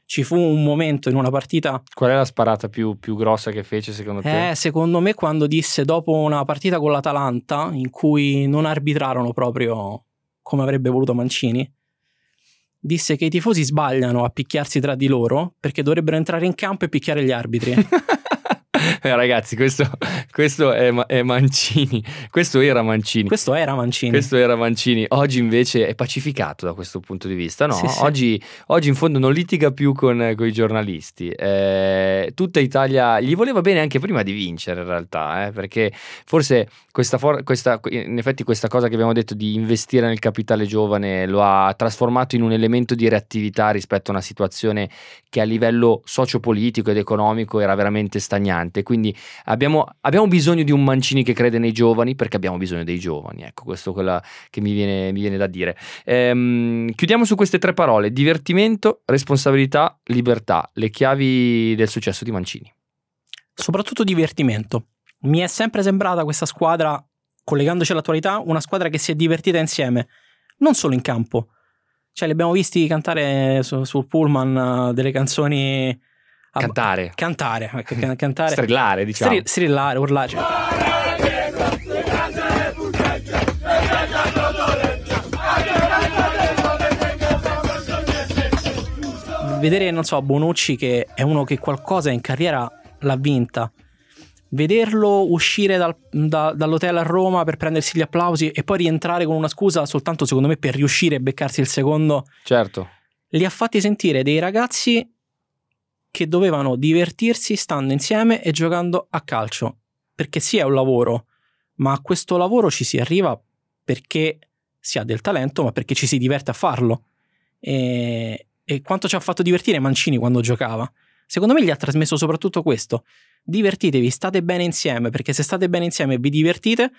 Ci fu un momento in una partita. Qual è la sparata più, più, grossa che fece secondo te? Eh, secondo me quando disse dopo una partita con l'Atalanta in cui non arbitrarono proprio come avrebbe voluto Mancini, disse che i tifosi sbagliano a picchiarsi tra di loro perché dovrebbero entrare in campo e picchiare gli arbitri. Eh, ragazzi, questo, questo è, è, Mancini. Questo era Mancini. Questo era Mancini. Questo era Mancini. Oggi invece è pacificato da questo punto di vista. No? Sì, sì. Oggi, oggi, in fondo non litiga più con, con i giornalisti. Eh, tutta Italia gli voleva bene anche prima di vincere, in realtà, eh, perché forse questa, for- questa, in effetti questa cosa che abbiamo detto di investire nel capitale giovane lo ha trasformato in un elemento di reattività rispetto a una situazione che a livello sociopolitico ed economico era veramente stagnante importante. Quindi abbiamo, abbiamo, bisogno di un Mancini che crede nei giovani perché abbiamo bisogno dei giovani. Ecco, questo è quello che mi viene, mi viene da dire. Ehm, chiudiamo su queste tre parole: divertimento, responsabilità, libertà. Le chiavi del successo di Mancini. Soprattutto divertimento. Mi è sempre sembrata questa squadra, collegandoci all'attualità, una squadra che si è divertita insieme, non solo in campo. Cioè, li abbiamo visti cantare su, sul pullman uh, delle canzoni Cantare. A, cantare, ecco, can, cantare. Strillare, diciamo. Stri, strillare, urlare. Vedere, non so, Bonucci che è uno che qualcosa in carriera l'ha vinta. Vederlo uscire dal, da, dall'hotel a Roma per prendersi gli applausi e poi rientrare con una scusa soltanto secondo me per riuscire a beccarsi il secondo. Certo. Li ha fatti sentire dei ragazzi che dovevano divertirsi stando insieme e giocando a calcio. Perché sì, è un lavoro, ma a questo lavoro ci si arriva perché si ha del talento, ma perché ci si diverte a farlo. E, e quanto ci ha fatto divertire Mancini quando giocava? Secondo me gli ha trasmesso soprattutto questo. Divertitevi, state bene insieme, perché se state bene insieme e vi divertite,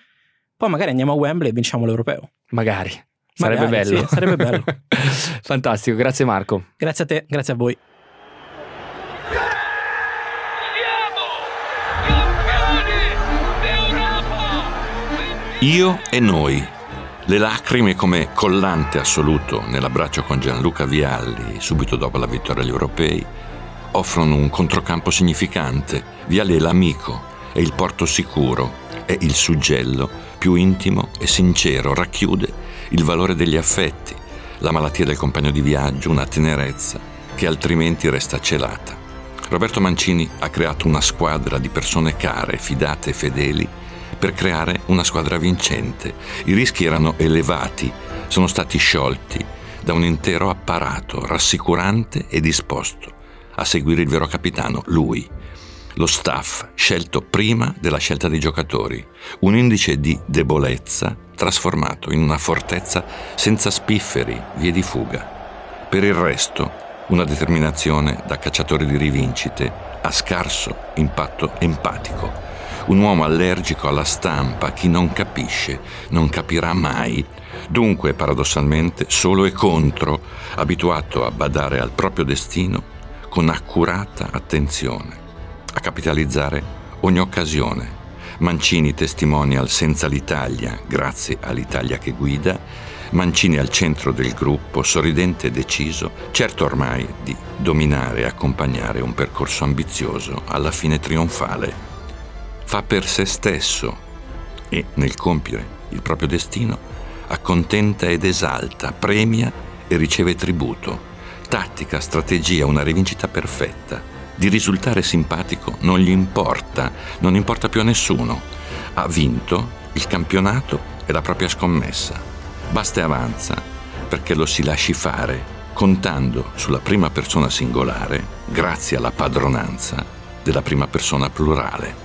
poi magari andiamo a Wembley e vinciamo l'Europeo. Magari. Sarebbe Magari, bello. sì, sarebbe bello. Fantastico, grazie Marco. Grazie a te, grazie a voi. Io e noi. Le lacrime come collante assoluto nell'abbraccio con Gianluca Vialli subito dopo la vittoria agli europei offrono un controcampo significante. Vialli è l'amico, è il porto sicuro, è il suggello più intimo e sincero, racchiude il valore degli affetti, la malattia del compagno di viaggio, una tenerezza che altrimenti resta celata. Roberto Mancini ha creato una squadra di persone care, fidate e fedeli per creare una squadra vincente. I rischi erano elevati, sono stati sciolti da un intero apparato rassicurante e disposto a seguire il vero capitano, lui. Lo staff scelto prima della scelta dei giocatori, un indice di debolezza trasformato in una fortezza senza spifferi, vie di fuga. Per il resto, una determinazione da cacciatore di rivincite a scarso impatto empatico. Un uomo allergico alla stampa, chi non capisce non capirà mai. Dunque, paradossalmente, solo e contro, abituato a badare al proprio destino con accurata attenzione, a capitalizzare ogni occasione. Mancini testimonial senza l'Italia, grazie all'Italia che guida, Mancini al centro del gruppo, sorridente e deciso, certo ormai di dominare e accompagnare un percorso ambizioso alla fine trionfale. Fa per se stesso e, nel compiere il proprio destino, accontenta ed esalta, premia e riceve tributo. Tattica, strategia, una rivincita perfetta. Di risultare simpatico non gli importa, non importa più a nessuno. Ha vinto il campionato e la propria scommessa. Basta e avanza perché lo si lasci fare, contando sulla prima persona singolare grazie alla padronanza della prima persona plurale.